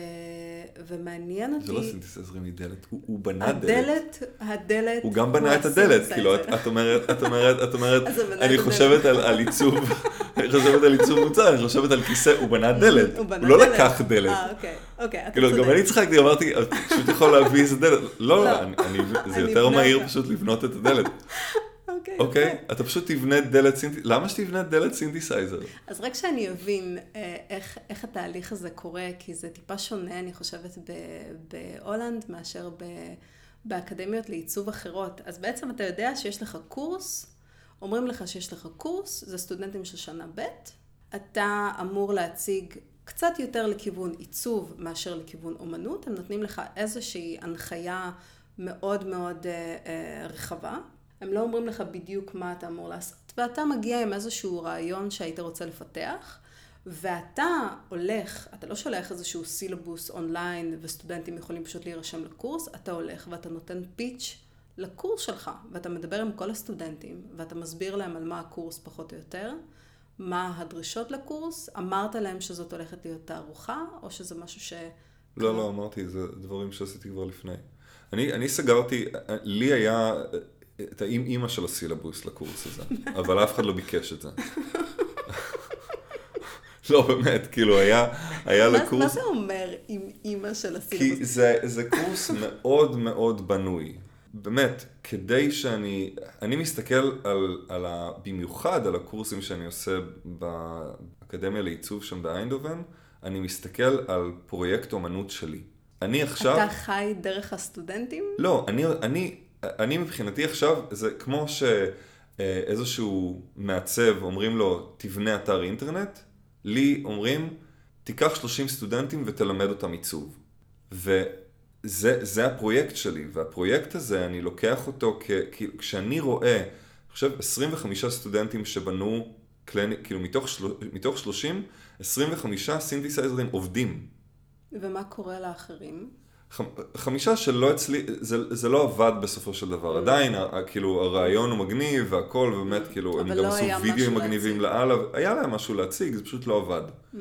ומעניין אותי... זה לא סינתסייזרים מדלת, הוא, הוא בנה הדלת, דלת. הדלת, הדלת... הוא גם בנה את הדלת, כאילו, את, את אומרת, את אומרת, את אומרת, אני חושבת על, על עיצוב, אני חושבת על עיצוב מוצר, אני חושבת על כיסא, הוא בנה דלת, הוא, הוא לא דלת. לקח דלת. אה, אוקיי, אוקיי, אתה כאילו. גם אני צחקתי, אמרתי, פשוט יכול להביא איזה דלת. לא, לא, אני, אני, זה יותר מהיר פשוט לבנות את הדלת. אוקיי, אוקיי? אתה פשוט תבנה דלת סינתסייזר. למה שתבנה דלת סינתסייזר? אז רק שאני אבין אה, איך, איך התהליך הזה קורה, כי זה טיפה שונה, אני חושבת, בהולנד מאשר ב... באקדמיות לעיצוב אחרות. אז בעצם אתה יודע שיש לך קורס, אומרים לך שיש לך קורס, זה סטודנטים של שנה ב', אתה אמור להציג קצת יותר לכיוון עיצוב מאשר לכיוון אומנות, הם נותנים לך איזושהי הנחיה מאוד מאוד אה, אה, רחבה. הם לא אומרים לך בדיוק מה אתה אמור לעשות, ואתה מגיע עם איזשהו רעיון שהיית רוצה לפתח, ואתה הולך, אתה לא שולח איזשהו סילבוס אונליין וסטודנטים יכולים פשוט להירשם לקורס, אתה הולך ואתה נותן פיץ' לקורס שלך, ואתה מדבר עם כל הסטודנטים, ואתה מסביר להם על מה הקורס פחות או יותר, מה הדרישות לקורס, אמרת להם שזאת הולכת להיות תערוכה, או שזה משהו ש... לא, לא, אמרתי, זה דברים שעשיתי כבר לפני. אני, אני סגרתי, לי היה את האימא של הסילבוס לקורס הזה, אבל אף אחד לא ביקש את זה. לא, באמת, כאילו, היה, היה לקורס... מה זה אומר עם אימא של הסילבוס? כי זה, זה קורס מאוד מאוד בנוי. באמת, כדי שאני, אני מסתכל על, על ה, במיוחד על הקורסים שאני עושה באקדמיה לעיצוב שם באיינדובן, אני מסתכל על פרויקט אומנות שלי. אני עכשיו... אתה חי דרך הסטודנטים? לא, אני, אני, אני מבחינתי עכשיו, זה כמו שאיזשהו מעצב אומרים לו, תבנה אתר אינטרנט, לי אומרים, תיקח 30 סטודנטים ותלמד אותם עיצוב. וזה הפרויקט שלי, והפרויקט הזה, אני לוקח אותו, כ, כשאני רואה, אני חושב, 25 סטודנטים שבנו, קלני, כאילו מתוך, של, מתוך 30, 25 סינתסייזרים עובדים. ומה קורה לאחרים? חמישה שלא אצלי, זה, זה לא עבד בסופו של דבר. עדיין, כאילו, הרעיון הוא מגניב והכל, ובאמת, כאילו, הם גם לא עשו וידאוים מגניבים לאללה, היה להם משהו להציג, זה פשוט לא עבד. Mm.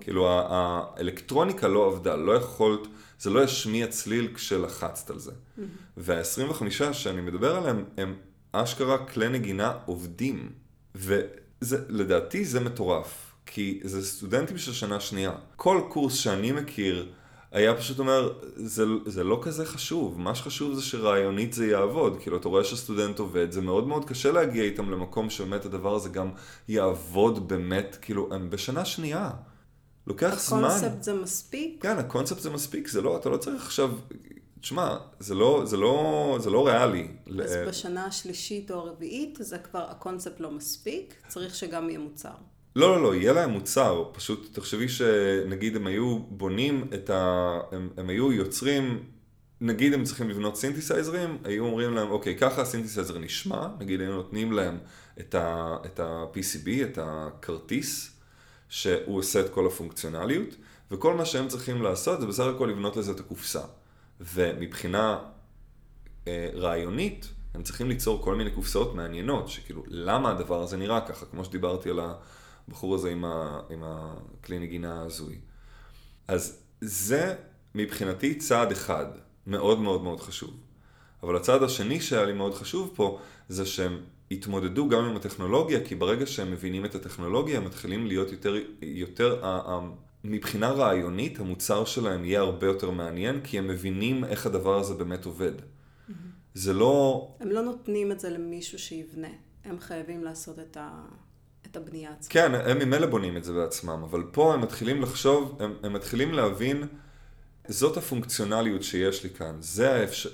כאילו, האלקטרוניקה לא עבדה, לא יכולת, זה לא ישמיע צליל כשלחצת על זה. Mm-hmm. וה-25 שאני מדבר עליהם, הם אשכרה כלי נגינה עובדים. ולדעתי זה מטורף, כי זה סטודנטים של שנה שנייה. כל קורס שאני מכיר, היה פשוט אומר, זה, זה לא כזה חשוב, מה שחשוב זה שרעיונית זה יעבוד, כאילו אתה רואה שסטודנט עובד, זה מאוד מאוד קשה להגיע איתם למקום שבאמת הדבר הזה גם יעבוד באמת, כאילו, הם בשנה שנייה. לוקח זמן. הקונספט זה מספיק? כן, הקונספט זה מספיק, זה לא, אתה לא צריך עכשיו, תשמע, זה לא, זה לא, זה לא ריאלי. אז בשנה השלישית או הרביעית, זה כבר, הקונספט לא מספיק, צריך שגם יהיה מוצר. לא, לא, לא, יהיה להם מוצר. פשוט תחשבי שנגיד הם היו בונים את ה... הם, הם היו יוצרים, נגיד הם צריכים לבנות סינתסייזרים, היו אומרים להם, אוקיי, ככה הסינתסייזר נשמע, נגיד היו נותנים להם את, ה, את ה-PCB, את הכרטיס, שהוא עושה את כל הפונקציונליות, וכל מה שהם צריכים לעשות זה בסך הכל לבנות לזה את הקופסה. ומבחינה אה, רעיונית, הם צריכים ליצור כל מיני קופסאות מעניינות, שכאילו, למה הדבר הזה נראה ככה, כמו שדיברתי על ה... הבחור הזה עם, ה, עם הכלי נגינה ההזוי. אז זה מבחינתי צעד אחד, מאוד מאוד מאוד חשוב. אבל הצעד השני שהיה לי מאוד חשוב פה, זה שהם התמודדו גם עם הטכנולוגיה, כי ברגע שהם מבינים את הטכנולוגיה, הם מתחילים להיות יותר, יותר, מבחינה רעיונית, המוצר שלהם יהיה הרבה יותר מעניין, כי הם מבינים איך הדבר הזה באמת עובד. Mm-hmm. זה לא... הם לא נותנים את זה למישהו שיבנה, הם חייבים לעשות את ה... את הבנייה עצמה. כן, הם ממילא בונים את זה בעצמם, אבל פה הם מתחילים לחשוב, הם, הם מתחילים להבין, זאת הפונקציונליות שיש לי כאן, זה, האפשר,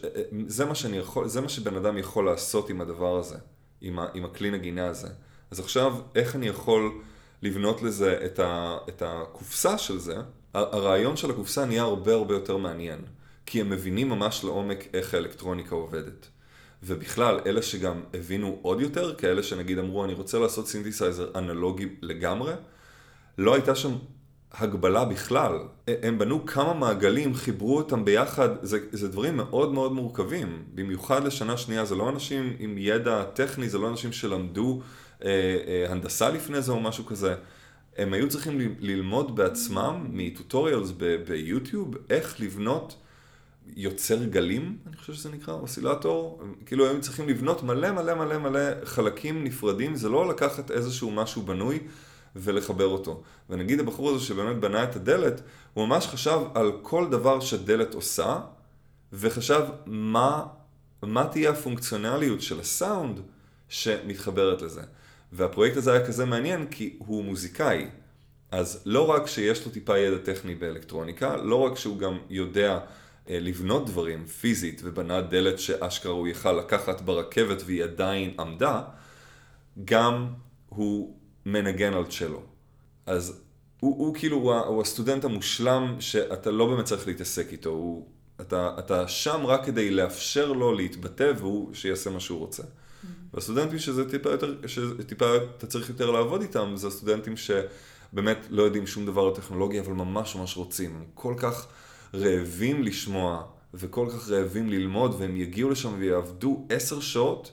זה, מה שאני יכול, זה מה שבן אדם יכול לעשות עם הדבר הזה, עם, ה, עם הכלי נגינה הזה. אז עכשיו, איך אני יכול לבנות לזה את, ה, את הקופסה של זה? הרעיון של הקופסה נהיה הרבה הרבה יותר מעניין, כי הם מבינים ממש לעומק איך האלקטרוניקה עובדת. ובכלל, אלה שגם הבינו עוד יותר, כאלה שנגיד אמרו, אני רוצה לעשות סינתסייזר אנלוגי לגמרי, לא הייתה שם הגבלה בכלל. הם בנו כמה מעגלים, חיברו אותם ביחד, זה, זה דברים מאוד מאוד מורכבים, במיוחד לשנה שנייה, זה לא אנשים עם ידע טכני, זה לא אנשים שלמדו אה, אה, הנדסה לפני זה או משהו כזה. הם היו צריכים ללמוד בעצמם מטוטוריאלס ביוטיוב איך לבנות יוצר גלים, אני חושב שזה נקרא, אוסילטור, כאילו הם צריכים לבנות מלא מלא מלא מלא חלקים נפרדים, זה לא לקחת איזשהו משהו בנוי ולחבר אותו. ונגיד הבחור הזה שבאמת בנה את הדלת, הוא ממש חשב על כל דבר שדלת עושה, וחשב מה, מה תהיה הפונקציונליות של הסאונד שמתחברת לזה. והפרויקט הזה היה כזה מעניין כי הוא מוזיקאי. אז לא רק שיש לו טיפה ידע טכני באלקטרוניקה, לא רק שהוא גם יודע לבנות דברים פיזית ובנה דלת שאשכרה הוא יכל לקחת ברכבת והיא עדיין עמדה, גם הוא מנגן על צ'לו. אז הוא, הוא כאילו, הוא, הוא הסטודנט המושלם שאתה לא באמת צריך להתעסק איתו, הוא, אתה, אתה שם רק כדי לאפשר לו להתבטא והוא שיעשה מה שהוא רוצה. Mm-hmm. והסטודנטים שזה טיפה יותר, שטיפה אתה צריך יותר לעבוד איתם, זה הסטודנטים שבאמת לא יודעים שום דבר על טכנולוגיה, אבל ממש ממש רוצים. כל כך רעבים לשמוע וכל כך רעבים ללמוד, והם יגיעו לשם ויעבדו עשר שעות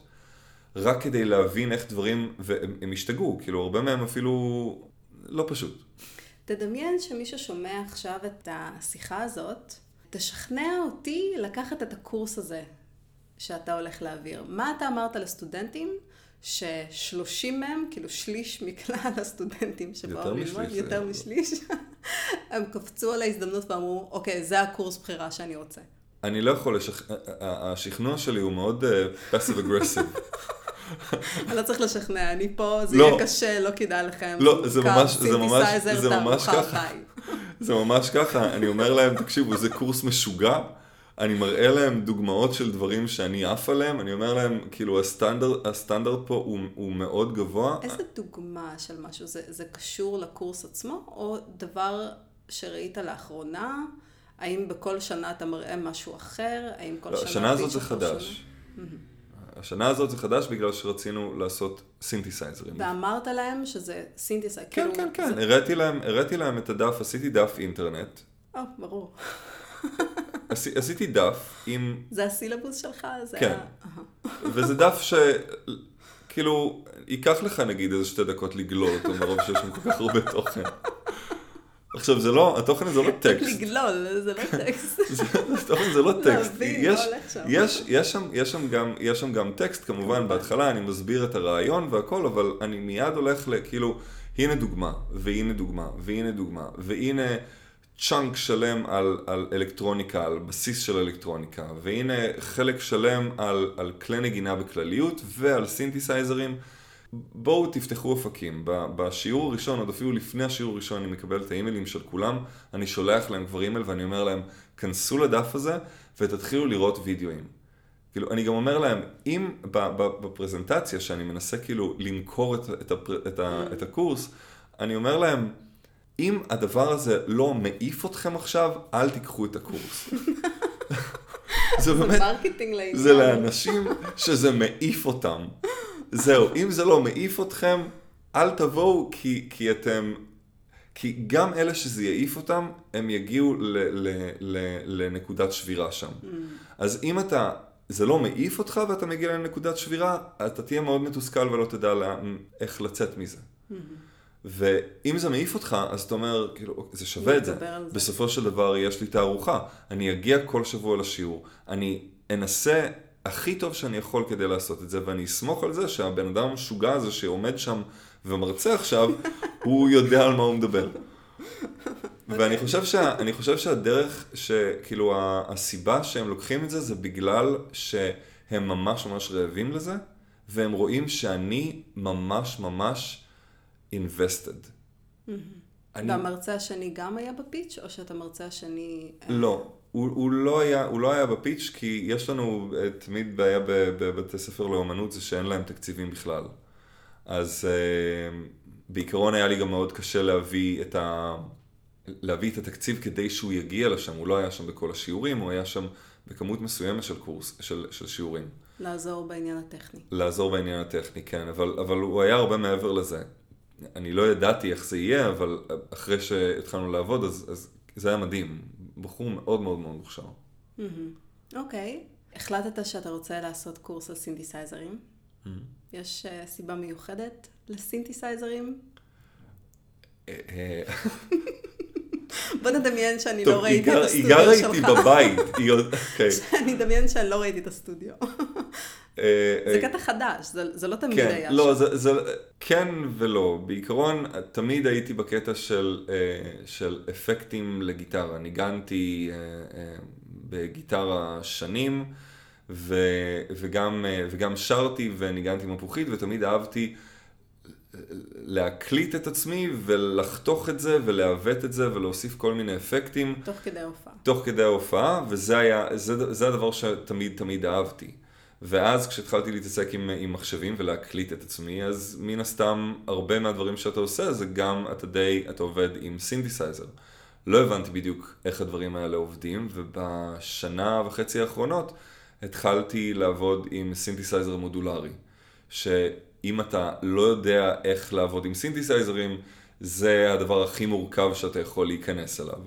רק כדי להבין איך דברים, והם ישתגעו, כאילו הרבה מהם אפילו לא פשוט. תדמיין שמישהו שומע עכשיו את השיחה הזאת, תשכנע אותי לקחת את הקורס הזה שאתה הולך להעביר. מה אתה אמרת לסטודנטים? ששלושים מהם, כאילו שליש מכלל הסטודנטים שבאו ללמוד, יותר משליש, הם קפצו על ההזדמנות ואמרו, אוקיי, זה הקורס בחירה שאני רוצה. אני לא יכול לשכנע, השכנוע שלי הוא מאוד פסיב uh, אגרסיב. אני לא צריך לשכנע, אני פה, זה לא. יהיה קשה, לא כדאי לכם. לא, זה ממש, זה ממש, זה ממש ככה. זה ממש ככה, אני אומר להם, תקשיבו, זה קורס משוגע. אני מראה להם דוגמאות של דברים שאני עף עליהם, אני אומר להם, כאילו הסטנדרט, הסטנדרט פה הוא, הוא מאוד גבוה. איזה דוגמה של משהו? זה, זה קשור לקורס עצמו, או דבר שראית לאחרונה? האם בכל שנה אתה מראה משהו אחר? האם כל לא, שנה... השנה הזאת זה חדש. השנה הזאת זה חדש בגלל שרצינו לעשות סינתסייזרים. ואמרת להם שזה סינתסייזר. כן, כאילו, כן, כן, זה... הראיתי, להם, הראיתי להם את הדף, עשיתי דף אינטרנט. או, ברור. עשיתי דף עם... זה הסילבוס שלך? זה כן. וזה דף ש... כאילו, ייקח לך נגיד איזה שתי דקות לגלול אותו מרוב שיש שם כל כך הרבה תוכן. עכשיו זה לא, התוכן הזה לא טקסט. לגלול, זה לא טקסט. התוכן זה לא טקסט. יש שם גם טקסט כמובן בהתחלה, אני מסביר את הרעיון והכל, אבל אני מיד הולך לכאילו, הנה דוגמה, והנה דוגמה, והנה דוגמה, והנה chunk שלם על, על אלקטרוניקה, על בסיס של אלקטרוניקה, והנה חלק שלם על, על כלי נגינה בכלליות ועל סינתסייזרים. בואו תפתחו אופקים. בשיעור הראשון, עוד אפילו לפני השיעור הראשון, אני מקבל את האימיילים של כולם, אני שולח להם כבר אימייל ואני אומר להם, כנסו לדף הזה ותתחילו לראות וידאוים. כאילו, אני גם אומר להם, אם בפרזנטציה שאני מנסה כאילו למכור את, את, הפר, את, ה, את הקורס, אני אומר להם, אם הדבר הזה לא מעיף אתכם עכשיו, אל תיקחו את הקורס. זה באמת, זה לאנשים שזה מעיף אותם. זהו, אם זה לא מעיף אתכם, אל תבואו כי, כי אתם... כי גם אלה שזה יעיף אותם, הם יגיעו ל, ל, ל, לנקודת שבירה שם. Mm. אז אם אתה, זה לא מעיף אותך ואתה מגיע לנקודת שבירה, אתה תהיה מאוד מתוסכל ולא תדע לה, איך לצאת מזה. Mm-hmm. ואם זה מעיף אותך, אז אתה אומר, כאילו, זה שווה את זה. זה. בסופו של דבר יש לי תערוכה. אני אגיע כל שבוע לשיעור. אני אנסה הכי טוב שאני יכול כדי לעשות את זה, ואני אסמוך על זה שהבן אדם המשוגע הזה שעומד שם ומרצה עכשיו, הוא יודע על מה הוא מדבר. ואני חושב, שה, חושב שהדרך, שכאילו הסיבה שהם לוקחים את זה, זה בגלל שהם ממש ממש רעבים לזה, והם רואים שאני ממש ממש invested. אני... והמרצה השני גם היה בפיץ', או שאתה מרצה השני... לא, הוא, הוא, לא היה, הוא לא היה בפיץ', כי יש לנו תמיד בעיה בבתי ספר לאומנות, זה שאין להם תקציבים בכלל. אז uh, בעיקרון היה לי גם מאוד קשה להביא את, ה, להביא את התקציב כדי שהוא יגיע לשם, הוא לא היה שם בכל השיעורים, הוא היה שם בכמות מסוימת של קורס, של, של שיעורים. לעזור בעניין הטכני. לעזור בעניין הטכני, כן, אבל, אבל הוא היה הרבה מעבר לזה. אני לא ידעתי איך זה יהיה, אבל אחרי שהתחלנו לעבוד, אז, אז זה היה מדהים. בחור מאוד מאוד מאוד מוכשר. אוקיי. החלטת שאתה רוצה לעשות קורס על סינתסייזרים. יש uh, סיבה מיוחדת לסינתסייזרים? אה, אה. בוא נדמיין שאני לא ראיתי את הסטודיו שלך. היא גרה איתי בבית. אוקיי. אני אדמיין שאני לא ראיתי את הסטודיו. זה קטע חדש, זה לא תמיד כן, היה לא, שם. כן ולא. בעיקרון, תמיד הייתי בקטע של אפקטים לגיטרה. ניגנתי בגיטרה שנים, וגם שרתי וניגנתי מפוחית, ותמיד אהבתי להקליט את עצמי ולחתוך את זה ולעוות את זה ולהוסיף כל מיני אפקטים. תוך כדי ההופעה. תוך כדי ההופעה, וזה היה, זה, זה הדבר שתמיד תמיד אהבתי. ואז כשהתחלתי להתעסק עם, עם מחשבים ולהקליט את עצמי, אז מן הסתם הרבה מהדברים שאתה עושה זה גם אתה די, אתה עובד עם סינתסייזר. לא הבנתי בדיוק איך הדברים האלה עובדים, ובשנה וחצי האחרונות התחלתי לעבוד עם סינתסייזר מודולרי. שאם אתה לא יודע איך לעבוד עם סינתסייזרים, זה הדבר הכי מורכב שאתה יכול להיכנס אליו.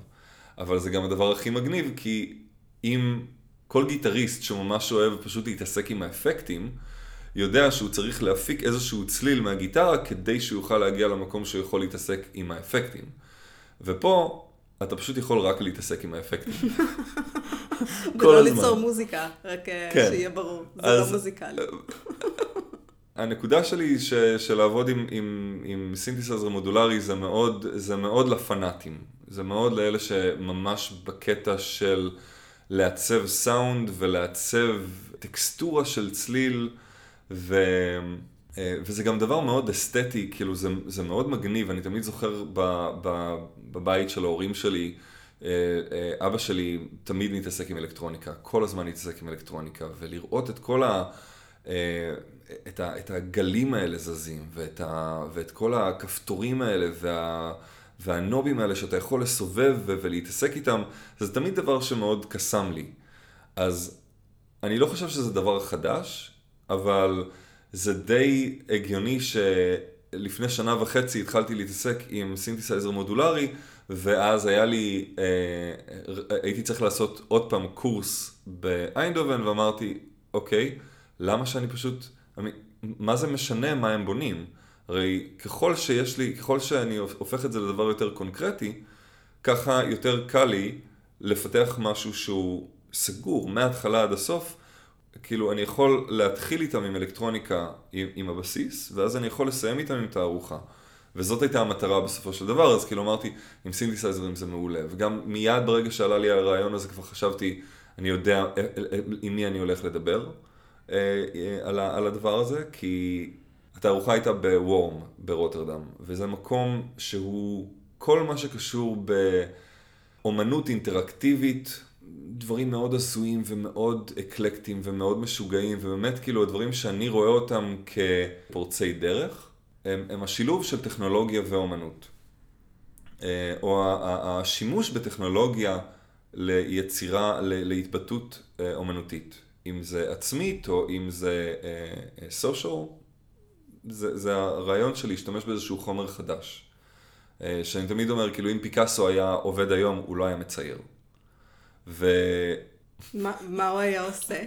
אבל זה גם הדבר הכי מגניב, כי אם כל גיטריסט שממש אוהב פשוט להתעסק עם האפקטים, יודע שהוא צריך להפיק איזשהו צליל מהגיטרה כדי שהוא יוכל להגיע למקום שהוא יכול להתעסק עם האפקטים. ופה אתה פשוט יכול רק להתעסק עם האפקטים. ולא ליצור מוזיקה, רק אה, כן. שיהיה ברור, זה לא אז, לא מוזיקלי. הנקודה שלי ש, של לעבוד עם, עם, עם סינתסייזר מודולרי זה מאוד, זה מאוד לפנאטים. זה מאוד לאלה שממש בקטע של לעצב סאונד ולעצב טקסטורה של צליל, ו... אה, וזה גם דבר מאוד אסתטי, כאילו זה, זה מאוד מגניב, אני תמיד זוכר ב, ב, בבית של ההורים שלי, אה, אה, אבא שלי תמיד מתעסק עם אלקטרוניקה, כל הזמן מתעסק עם אלקטרוניקה, ולראות את כל ה... את, ה, את הגלים האלה זזים, ואת, ה, ואת כל הכפתורים האלה, וה, והנובים האלה שאתה יכול לסובב ולהתעסק איתם, זה תמיד דבר שמאוד קסם לי. אז אני לא חושב שזה דבר חדש, אבל זה די הגיוני שלפני שנה וחצי התחלתי להתעסק עם סינתסייזר מודולרי, ואז היה לי, אה, הייתי צריך לעשות עוד פעם קורס באיינדהובן, ואמרתי, אוקיי, למה שאני פשוט, מה זה משנה מה הם בונים? הרי ככל שיש לי, ככל שאני הופך את זה לדבר יותר קונקרטי, ככה יותר קל לי לפתח משהו שהוא סגור מההתחלה עד הסוף. כאילו, אני יכול להתחיל איתם עם אלקטרוניקה עם, עם הבסיס, ואז אני יכול לסיים איתם עם תערוכה. וזאת הייתה המטרה בסופו של דבר, אז כאילו אמרתי, עם סינתסייזרים זה מעולה. וגם מיד ברגע שעלה לי הרעיון הזה כבר חשבתי, אני יודע אה, אה, אה, עם מי אני הולך לדבר על הדבר הזה, כי התערוכה הייתה בוורם ברוטרדם, וזה מקום שהוא כל מה שקשור באומנות אינטראקטיבית, דברים מאוד עשויים ומאוד אקלקטיים ומאוד משוגעים, ובאמת כאילו הדברים שאני רואה אותם כפורצי דרך, הם, הם השילוב של טכנולוגיה ואומנות. אה, או השימוש בטכנולוגיה ליצירה, להתבטאות אה, אומנותית. אם זה עצמית או אם זה סושיאל, uh, זה, זה הרעיון של להשתמש באיזשהו חומר חדש. אה, שאני תמיד אומר, כאילו אם פיקאסו היה עובד היום, הוא לא היה מצייר. ו... מה, מה הוא היה עושה?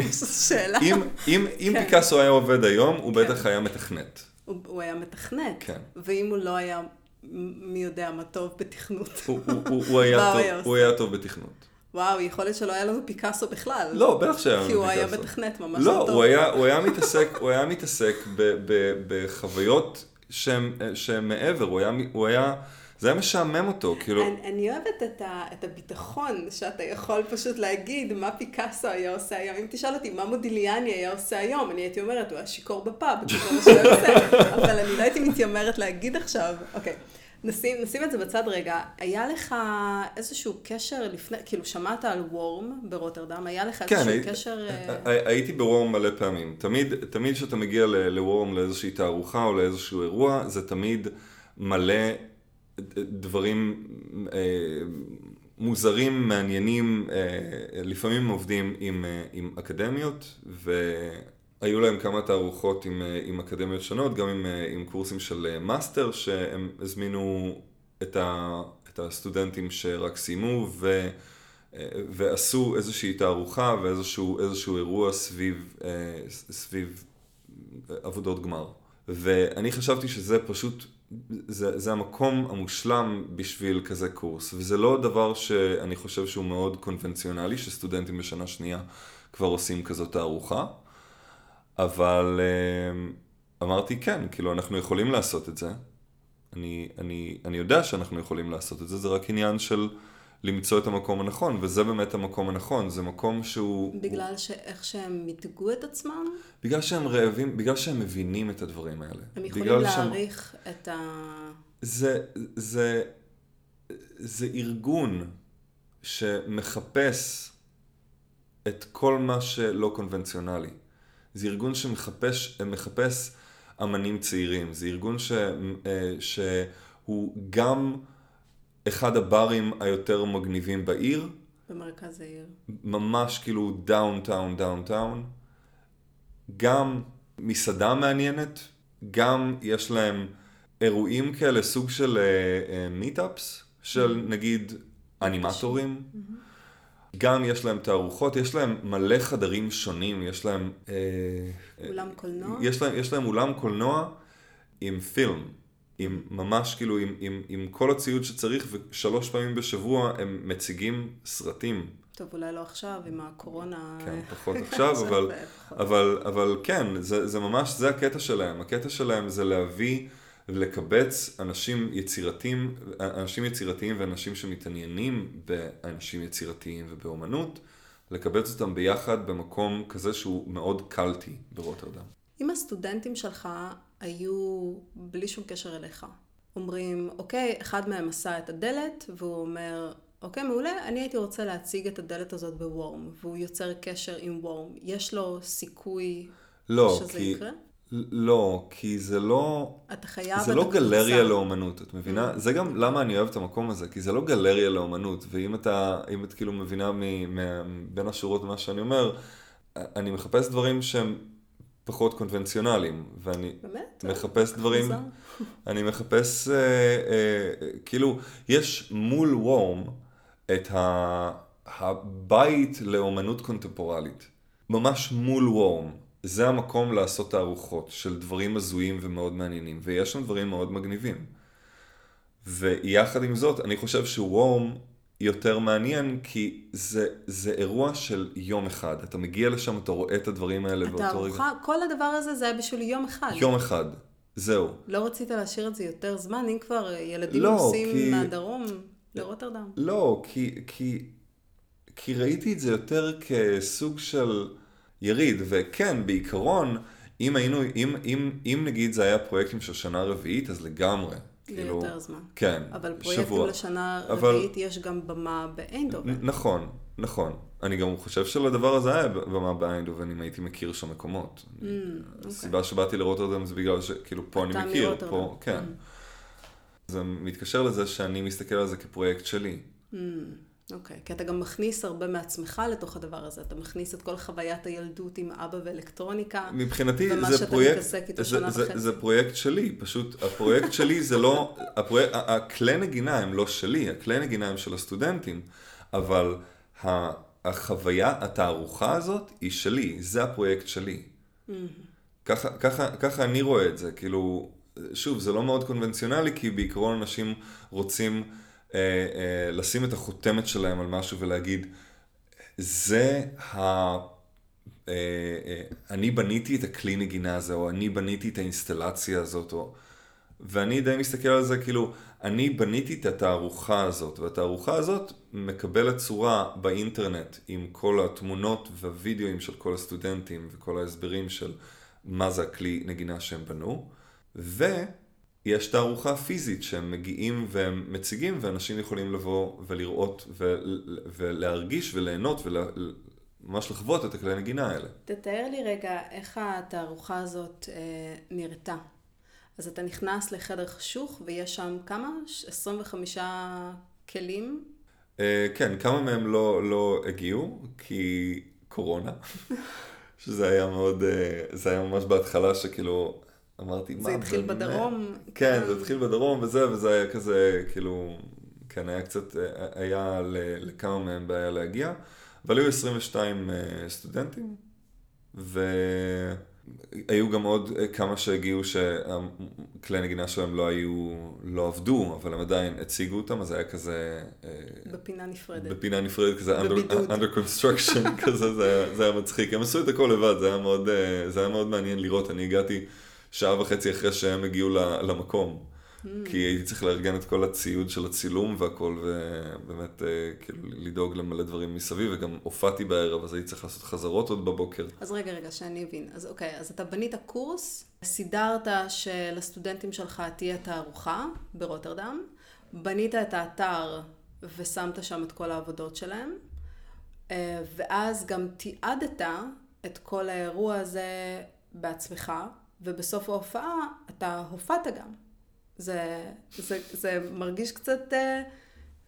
שאלה. אם, אם, אם כן. פיקאסו היה עובד היום, הוא כן. בטח היה מתכנת. הוא, הוא היה מתכנת. כן. ואם הוא לא היה, מי יודע מה טוב בתכנות. הוא, הוא, הוא, הוא, היה, טוב, היה הוא היה טוב בתכנות. וואו, יכול להיות שלא היה לנו פיקאסו בכלל. לא, בטח שהיה לנו פיקאסו. כי הוא היה מתכנת ממש לא, טוב. לא, הוא הוא היה מתעסק, הוא היה מתעסק ב, ב, בחוויות שהן מעבר, הוא היה, הוא היה, זה היה משעמם אותו, כאילו... אני, אני אוהבת את, ה, את הביטחון שאתה יכול פשוט להגיד מה פיקאסו היה עושה היום. אם תשאל אותי מה מודיליאני היה עושה היום, אני הייתי אומרת, הוא היה שיכור בפאב, זה מה שהוא עושה, אבל אני לא הייתי מתיימרת להגיד עכשיו, אוקיי. Okay. נשים, נשים את זה בצד רגע. היה לך איזשהו קשר לפני, כאילו שמעת על WORM ברוטרדם, היה לך כן, איזשהו הי, קשר... הי, הייתי ב WORM מלא פעמים. תמיד, תמיד כשאתה מגיע ל WORM לאיזושהי תערוכה או לאיזשהו אירוע, זה תמיד מלא דברים אה, מוזרים, מעניינים, אה, לפעמים עובדים עם, אה, עם אקדמיות, ו... היו להם כמה תערוכות עם, אה, עם אקדמיות שונות, גם עם, אה, עם קורסים של אה, מאסטר, שהם הזמינו את, ה, את הסטודנטים שרק סיימו, ו, ועשו איזושהי תערוכה ואיזשהו אירוע סביב, סביב עבודות גמר. ואני חשבתי שזה פשוט, זה, זה המקום המושלם בשביל כזה קורס, וזה לא דבר שאני חושב שהוא מאוד קונבנציונלי, שסטודנטים בשנה שנייה כבר עושים כזאת תערוכה. אבל אמ, אמרתי כן, כאילו אנחנו יכולים לעשות את זה. אני, אני, אני יודע שאנחנו יכולים לעשות את זה, זה רק עניין של למצוא את המקום הנכון, וזה באמת המקום הנכון, זה מקום שהוא... בגלל שאיך שהם מיתגו את עצמם, בגלל שהם רעבים, בגלל שהם מבינים את הדברים האלה. הם יכולים בגלל שהם- להעריך את ה... זה, זה, זה ארגון שמחפש את כל מה שלא קונבנציונלי. זה ארגון שמחפש מחפש אמנים צעירים. זה ארגון ש, אה, שהוא גם אחד הברים היותר מגניבים בעיר, במרכז העיר. ממש כאילו downtown downtown. גם מסעדה מעניינת, גם יש להם אירועים כאלה, סוג של meetups, של נגיד אנימטורים. גם יש להם תערוכות, יש להם מלא חדרים שונים, יש להם... אה, אולם קולנוע? יש להם, יש להם אולם קולנוע עם פילם, עם ממש כאילו עם, עם, עם כל הציוד שצריך, ושלוש פעמים בשבוע הם מציגים סרטים. טוב, אולי לא עכשיו, עם הקורונה. כן, פחות עכשיו, אבל. אבל, אבל כן, זה, זה ממש, זה הקטע שלהם. הקטע שלהם זה להביא ולקבץ אנשים יצירתיים, אנשים יצירתיים ואנשים שמתעניינים באנשים יצירתיים ובאומנות, לקבץ אותם ביחד במקום כזה שהוא מאוד קלטי ברוטרדם. אם הסטודנטים שלך היו, בלי שום קשר אליך, אומרים, אוקיי, אחד מהם עשה את הדלת, והוא אומר, אוקיי, מעולה, אני הייתי רוצה להציג את הדלת הזאת בוורם, והוא יוצר קשר עם וורם. יש לו סיכוי לא, שזה כי... יקרה? לא, כי זה לא... אתה חייב זה לא. גלריה לאומנות, את מבינה? זה גם למה אני אוהב את המקום הזה, כי זה לא גלריה לאומנות, ואם אתה, אם את כאילו מבינה מ, מ, בין השורות מה שאני אומר, אני מחפש דברים שהם פחות קונבנציונליים, ואני באמת? מחפש דברים. אני מחפש, אה, אה, כאילו, יש מול וורם את ה, הבית לאומנות קונטמפורלית, ממש מול וורם. זה המקום לעשות תערוכות של דברים הזויים ומאוד מעניינים, ויש שם דברים מאוד מגניבים. ויחד עם זאת, אני חושב שוורם יותר מעניין, כי זה, זה אירוע של יום אחד. אתה מגיע לשם, אתה רואה את הדברים האלה באותו רגע. התערוכה, כל הדבר הזה זה היה בשביל יום אחד. יום אחד, זהו. לא רצית להשאיר את זה יותר זמן, אם כבר ילדים לא, נוסעים כי- מהדרום לרוטרדם. לא, כי, כי, כי ראיתי את זה יותר כסוג של יריד, וכן, בעיקרון, אם היינו, אם, אם, אם נגיד זה היה פרויקטים של שנה רביעית, אז לגמרי. כאילו, ליותר זמן. כן, אבל פרויקטים שבוע. לשנה אבל- רביעית יש גם במה באיינדובן. נכון, נכון. אני גם חושב שלדבר הזה היה במה באיינדובן אם הייתי מכיר שם מקומות. Mm, אוקיי. הסיבה שבאתי לרוטרדם זה בגלל שכאילו פה אני מכיר, מרוטרדם. פה, כן. Mm. זה מתקשר לזה שאני מסתכל על זה כפרויקט שלי. Mm, אוקיי, כי אתה גם מכניס הרבה מעצמך לתוך הדבר הזה. אתה מכניס את כל חוויית הילדות עם אבא ואלקטרוניקה. מבחינתי זה פרויקט, זה, זה. זה פרויקט שלי, פשוט הפרויקט שלי זה לא, הפרויקט, ה- הכלי נגינה הם לא שלי, הכלי נגינה הם של הסטודנטים, אבל החוויה, התערוכה הזאת היא שלי, זה הפרויקט שלי. Mm. ככה, ככה, ככה אני רואה את זה, כאילו, שוב, זה לא מאוד קונבנציונלי, כי בעיקרון אנשים רוצים לשים את החותמת שלהם על משהו ולהגיד, זה ה... אה, אה, אני בניתי את הכלי נגינה הזה, או אני בניתי את האינסטלציה הזאת, או... ואני די מסתכל על זה כאילו, אני בניתי את התערוכה הזאת, והתערוכה הזאת מקבלת צורה באינטרנט עם כל התמונות והווידאוים של כל הסטודנטים וכל ההסברים של מה זה הכלי נגינה שהם בנו, ויש תערוכה פיזית שהם מגיעים והם מציגים, ואנשים יכולים לבוא ולראות ול- ולהרגיש וליהנות וממש לחוות את הכלי נגינה האלה. תתאר לי רגע איך התערוכה הזאת אה, נראתה. אז אתה נכנס לחדר חשוך ויש שם כמה? 25 כלים? אה, כן, כמה מהם לא, לא הגיעו, כי קורונה, שזה היה מאוד, אה, זה היה ממש בהתחלה שכאילו, אמרתי, מה זה התחיל באמת?" בדרום. כן, זה התחיל בדרום וזה, וזה היה כזה, כאילו, כן, היה קצת, אה, היה לכמה מהם בעיה להגיע, אבל היו 22 אה, סטודנטים, והיו גם עוד אה, כמה שהגיעו שהכלי נגינה שלהם לא היו, לא עבדו, אבל הם עדיין הציגו אותם, אז היה כזה... בפינה נפרדת. בפינה נפרדת, כזה under, under construction, כזה, זה היה, זה היה מצחיק. הם עשו את הכל לבד, זה היה מאוד, זה היה מאוד מעניין לראות. אני הגעתי שעה וחצי אחרי שהם הגיעו למקום. Hmm. כי הייתי צריך לארגן את כל הציוד של הצילום והכל, ובאמת, אה, כאילו, לדאוג למלא דברים מסביב, וגם הופעתי בערב, אז הייתי צריך לעשות חזרות עוד בבוקר. אז רגע, רגע, שאני אבין. אז אוקיי, אז אתה בנית קורס, סידרת שלסטודנטים שלך תהיה תערוכה ברוטרדם, בנית את האתר ושמת שם את כל העבודות שלהם, אה, ואז גם תיעדת את כל האירוע הזה בעצמך, ובסוף ההופעה אתה הופעת גם. זה, זה, זה מרגיש קצת, אה,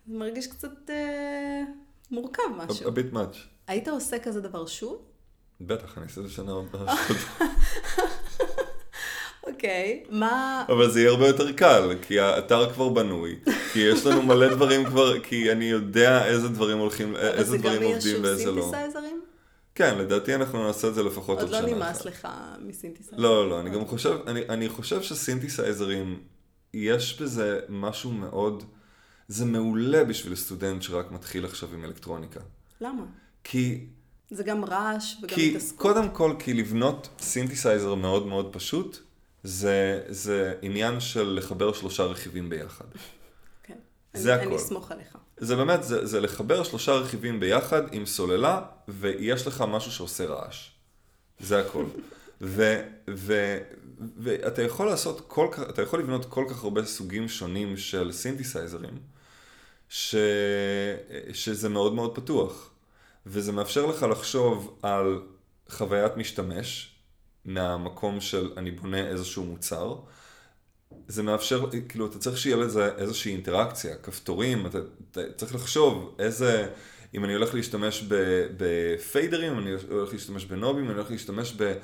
מרגיש קצת אה, מורכב משהו. A bit much. היית עושה כזה דבר שוב? בטח, אני אעשה את זה שנה הבאה. אוקיי, מה... אבל זה יהיה הרבה יותר קל, כי האתר כבר בנוי, כי יש לנו מלא דברים כבר, כי אני יודע איזה דברים הולכים, איזה דברים עובדים ואיזה אבל לא. זה גם יהיה שוב סינתסייזרים? כן, לדעתי אנחנו נעשה את זה לפחות עוד עוד לא שנה. נמאס אחת. לך מסינתסייזרים. לא, לא, אני גם חושב, אני, אני חושב שסינתסייזרים, יש בזה משהו מאוד, זה מעולה בשביל סטודנט שרק מתחיל עכשיו עם אלקטרוניקה. למה? כי, זה גם רעש וגם כי התעסקות. קודם כל, כי לבנות סינתסייזר מאוד מאוד פשוט, זה, זה עניין של לחבר שלושה רכיבים ביחד. זה אני, הכל. אני אסמוך עליך. זה באמת, זה, זה לחבר שלושה רכיבים ביחד עם סוללה, ויש לך משהו שעושה רעש. זה הכל. ו, ו, ואתה יכול לעשות כל כך, אתה יכול לבנות כל כך הרבה סוגים שונים של סינתסייזרים, ש, שזה מאוד מאוד פתוח. וזה מאפשר לך לחשוב על חוויית משתמש, מהמקום של אני בונה איזשהו מוצר, זה מאפשר, כאילו, אתה צריך שיהיה לזה איזושהי אינטראקציה, כפתורים, אתה, אתה צריך לחשוב איזה, אם אני הולך להשתמש בפיידרים, אם אני הולך להשתמש בנובים, אם אני הולך להשתמש ב...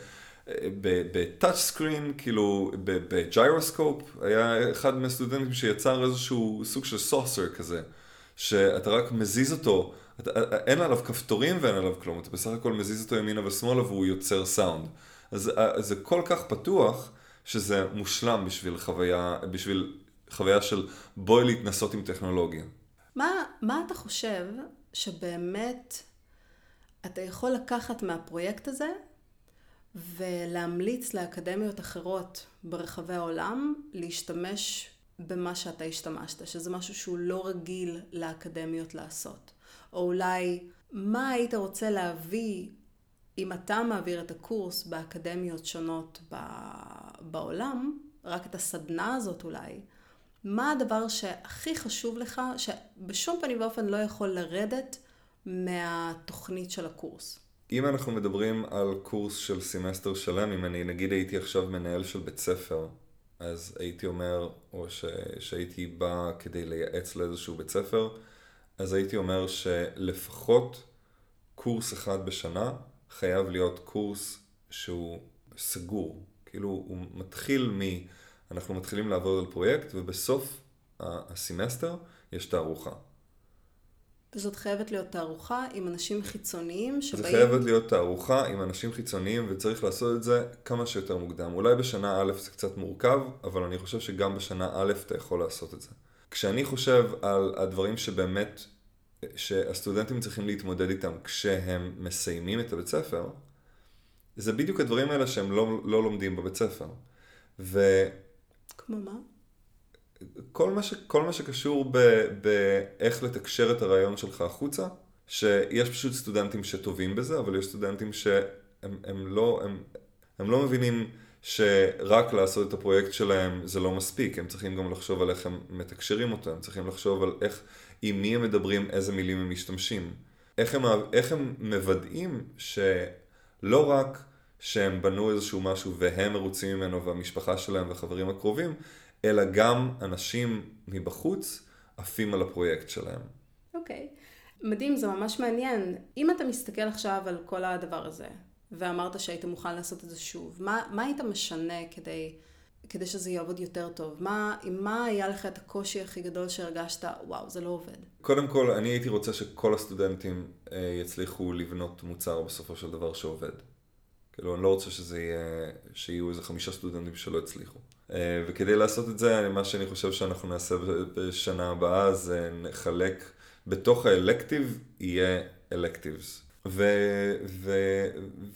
ב touch screen, כאילו ב gyroscope, היה אחד מהסטודנטים שיצר איזשהו סוג של סוסר כזה, שאתה רק מזיז אותו, אתה, אין עליו כפתורים ואין עליו כלום, אתה בסך הכל מזיז אותו ימינה ושמאלה והוא יוצר סאונד. אז אז זה כל כך פתוח, שזה מושלם בשביל חוויה, בשביל חוויה של בואי להתנסות עם טכנולוגיה. מה, מה אתה חושב שבאמת אתה יכול לקחת מהפרויקט הזה ולהמליץ לאקדמיות אחרות ברחבי העולם להשתמש במה שאתה השתמשת, שזה משהו שהוא לא רגיל לאקדמיות לעשות. או אולי, מה היית רוצה להביא אם אתה מעביר את הקורס באקדמיות שונות בעולם, רק את הסדנה הזאת אולי, מה הדבר שהכי חשוב לך, שבשום פנים ואופן לא יכול לרדת מהתוכנית של הקורס? אם אנחנו מדברים על קורס של סמסטר שלם, אם אני נגיד הייתי עכשיו מנהל של בית ספר, אז הייתי אומר, או ש, שהייתי בא כדי לייעץ לאיזשהו בית ספר, אז הייתי אומר שלפחות קורס אחד בשנה חייב להיות קורס שהוא סגור. כאילו הוא מתחיל מ... אנחנו מתחילים לעבוד על פרויקט ובסוף הסמסטר יש תערוכה. וזאת חייבת להיות תערוכה עם אנשים חיצוניים שבאים... זה חייבת להיות תערוכה עם אנשים חיצוניים וצריך לעשות את זה כמה שיותר מוקדם. אולי בשנה א' זה קצת מורכב, אבל אני חושב שגם בשנה א' אתה יכול לעשות את זה. כשאני חושב על הדברים שבאמת, שהסטודנטים צריכים להתמודד איתם כשהם מסיימים את הבית ספר, זה בדיוק הדברים האלה שהם לא, לא לומדים בבית ספר. ו... כמו מה? כל מה, ש, כל מה שקשור באיך לתקשר את הרעיון שלך החוצה, שיש פשוט סטודנטים שטובים בזה, אבל יש סטודנטים שהם הם לא, הם, הם לא מבינים שרק לעשות את הפרויקט שלהם זה לא מספיק, הם צריכים גם לחשוב על איך הם מתקשרים אותו, הם צריכים לחשוב על איך, עם מי הם מדברים, איזה מילים הם משתמשים. איך הם, איך הם מוודאים שלא רק שהם בנו איזשהו משהו והם מרוצים ממנו והמשפחה שלהם והחברים הקרובים, אלא גם אנשים מבחוץ עפים על הפרויקט שלהם. אוקיי. Okay. מדהים, זה ממש מעניין. אם אתה מסתכל עכשיו על כל הדבר הזה, ואמרת שהיית מוכן לעשות את זה שוב, מה, מה היית משנה כדי, כדי שזה יעבוד יותר טוב? מה, מה היה לך את הקושי הכי גדול שהרגשת, וואו, זה לא עובד? קודם כל, אני הייתי רוצה שכל הסטודנטים אה, יצליחו לבנות מוצר בסופו של דבר שעובד. כאילו, אני לא רוצה שזה יהיה, שיהיו איזה חמישה סטודנטים שלא הצליחו. וכדי לעשות את זה, מה שאני חושב שאנחנו נעשה בשנה הבאה זה נחלק, בתוך האלקטיב יהיה electives.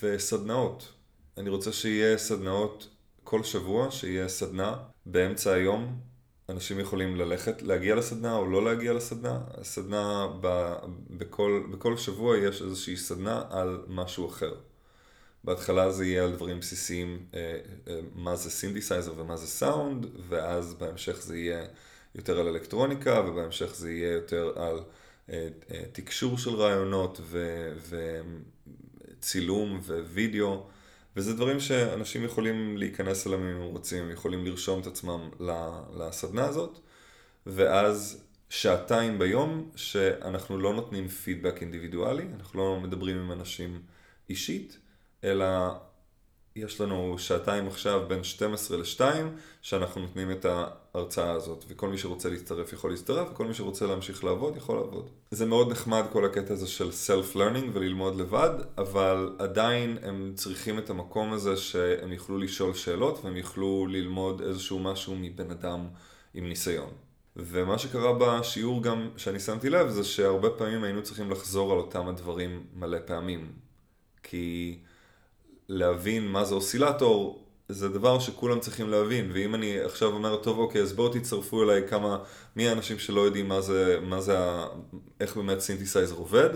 וסדנאות. אני רוצה שיהיה סדנאות כל שבוע, שיהיה סדנה באמצע היום אנשים יכולים ללכת, להגיע לסדנה או לא להגיע לסדנה. הסדנה, ב, בכל, בכל שבוע יש איזושהי סדנה על משהו אחר. בהתחלה זה יהיה על דברים בסיסיים, אה, אה, מה זה סינתסייזר ומה זה סאונד, ואז בהמשך זה יהיה יותר על אלקטרוניקה, ובהמשך זה יהיה יותר על אה, תקשור של רעיונות וצילום ווידאו. וזה דברים שאנשים יכולים להיכנס אליהם אם הם רוצים, יכולים לרשום את עצמם לסדנה הזאת, ואז שעתיים ביום שאנחנו לא נותנים פידבק אינדיבידואלי, אנחנו לא מדברים עם אנשים אישית, אלא יש לנו שעתיים עכשיו בין 12 ל-2 שאנחנו נותנים את ההרצאה הזאת וכל מי שרוצה להצטרף יכול להצטרף וכל מי שרוצה להמשיך לעבוד יכול לעבוד. זה מאוד נחמד כל הקטע הזה של self-learning וללמוד לבד אבל עדיין הם צריכים את המקום הזה שהם יוכלו לשאול שאלות והם יוכלו ללמוד איזשהו משהו מבן אדם עם ניסיון. ומה שקרה בשיעור גם שאני שמתי לב זה שהרבה פעמים היינו צריכים לחזור על אותם הדברים מלא פעמים כי להבין מה זה אוסילטור, זה דבר שכולם צריכים להבין, ואם אני עכשיו אומר, טוב אוקיי, אז בואו תצטרפו אליי כמה, מי האנשים שלא יודעים מה זה, מה זה, איך באמת סינתסייזר עובד,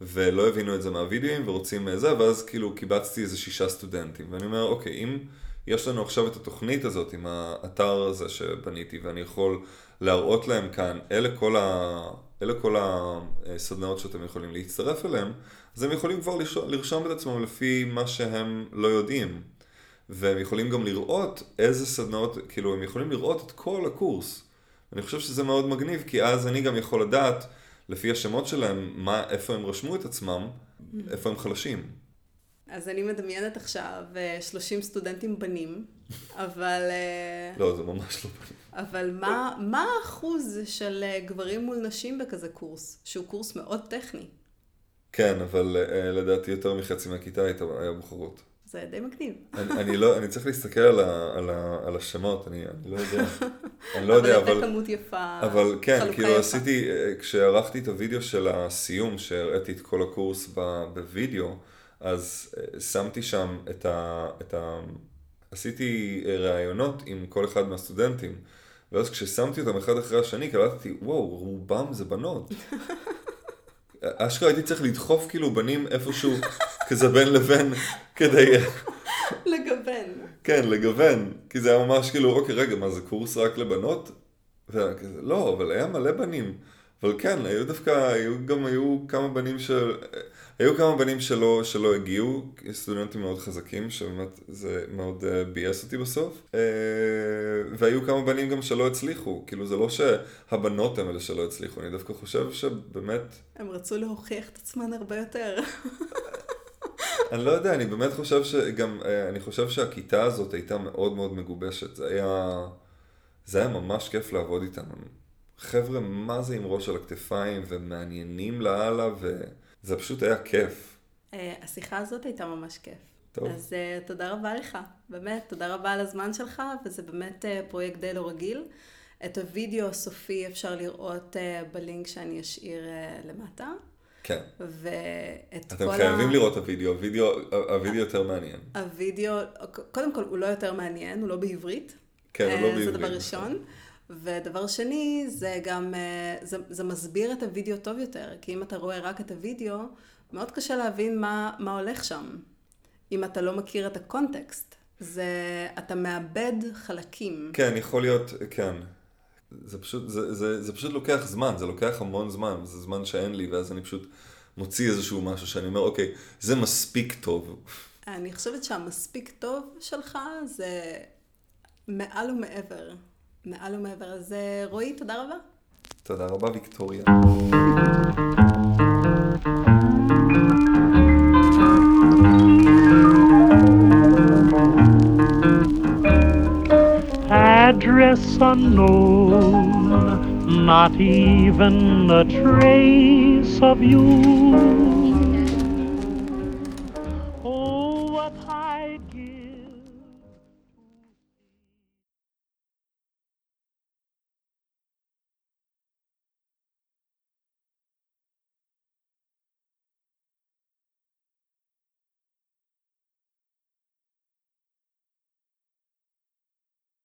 ולא הבינו את זה מהווידאוים ורוצים זה, ואז כאילו קיבצתי איזה שישה סטודנטים, ואני אומר, אוקיי, אם יש לנו עכשיו את התוכנית הזאת עם האתר הזה שבניתי, ואני יכול להראות להם כאן, אלה כל, ה... אלה כל הסדנאות שאתם יכולים להצטרף אליהם, אז הם יכולים כבר לרשום את עצמם לפי מה שהם לא יודעים. והם יכולים גם לראות איזה סדנאות, כאילו הם יכולים לראות את כל הקורס. אני חושב שזה מאוד מגניב, כי אז אני גם יכול לדעת, לפי השמות שלהם, מה, איפה הם רשמו את עצמם, איפה הם חלשים. אז אני מדמיינת עכשיו 30 אה, סטודנטים בנים, אבל... אה, לא, זה ממש לא בנים. אבל מה, מה האחוז של אה, גברים מול נשים בכזה קורס, שהוא קורס מאוד טכני? כן, אבל לדעתי יותר מחצי מהכיתה הייתה, היה בחורות. זה די מגניב. אני, אני לא, אני צריך להסתכל על, ה, על, ה, על השמות, אני, אני לא יודע. אני לא יודע, אבל... אבל הייתה כמות יפה, אבל כן, כאילו יפה. עשיתי, כשערכתי את הוידאו של הסיום, שהראיתי את כל הקורס בווידאו, אז אה, שמתי שם את ה... את ה עשיתי ראיונות עם כל אחד מהסטודנטים. ואז כששמתי אותם אחד אחרי השני, קלטתי, וואו, רובם זה בנות. אשכרה הייתי צריך לדחוף כאילו בנים איפשהו כזה בין לבין כדי... לגוון. כן, לגוון. כי זה היה ממש כאילו, אוקיי, רגע, מה זה קורס רק לבנות? וכזה, לא, אבל היה מלא בנים. אבל כן, היו דווקא, היו גם היו כמה בנים של... היו כמה בנים שלא, שלא הגיעו, סטודנטים מאוד חזקים, שבאמת זה מאוד uh, ביאס אותי בסוף. Uh, והיו כמה בנים גם שלא הצליחו, כאילו זה לא שהבנות הם אלה שלא הצליחו, אני דווקא חושב שבאמת... הם רצו להוכיח את עצמן הרבה יותר. אני לא יודע, אני באמת חושב שגם, uh, אני חושב שהכיתה הזאת הייתה מאוד מאוד מגובשת, זה היה, זה היה ממש כיף לעבוד איתם. חבר'ה, מה זה עם ראש על הכתפיים ומעניינים לאללה ו... זה פשוט היה כיף. אה, השיחה הזאת הייתה ממש כיף. טוב. אז uh, תודה רבה לך, באמת, תודה רבה על הזמן שלך, וזה באמת uh, פרויקט די לא רגיל. את הוידאו הסופי אפשר לראות uh, בלינק שאני אשאיר uh, למטה. כן. ואת אתם חייבים ה... לראות את הוידאו, הוידאו, הוידאו יותר מעניין. הוידאו, קודם כל הוא לא יותר מעניין, הוא לא בעברית. כן, הוא לא בעברית. זה דבר ראשון. ודבר שני, זה גם, אה, זה, זה מסביר את הוידאו טוב יותר, כי אם אתה רואה רק את הוידאו, מאוד קשה להבין מה, מה הולך שם, אם אתה לא מכיר את הקונטקסט. זה, אתה מאבד חלקים. כן, יכול להיות, כן. זה פשוט, זה, זה, זה פשוט לוקח זמן, זה לוקח המון זמן, זה זמן שאין לי, ואז אני פשוט מוציא איזשהו משהו שאני אומר, אוקיי, זה מספיק טוב. אני חושבת שהמספיק טוב שלך זה מעל ומעבר. מעל ומעבר. אז אה, רועי, תודה רבה. תודה רבה, ויקטוריה. Address unknown, not even a trace of you.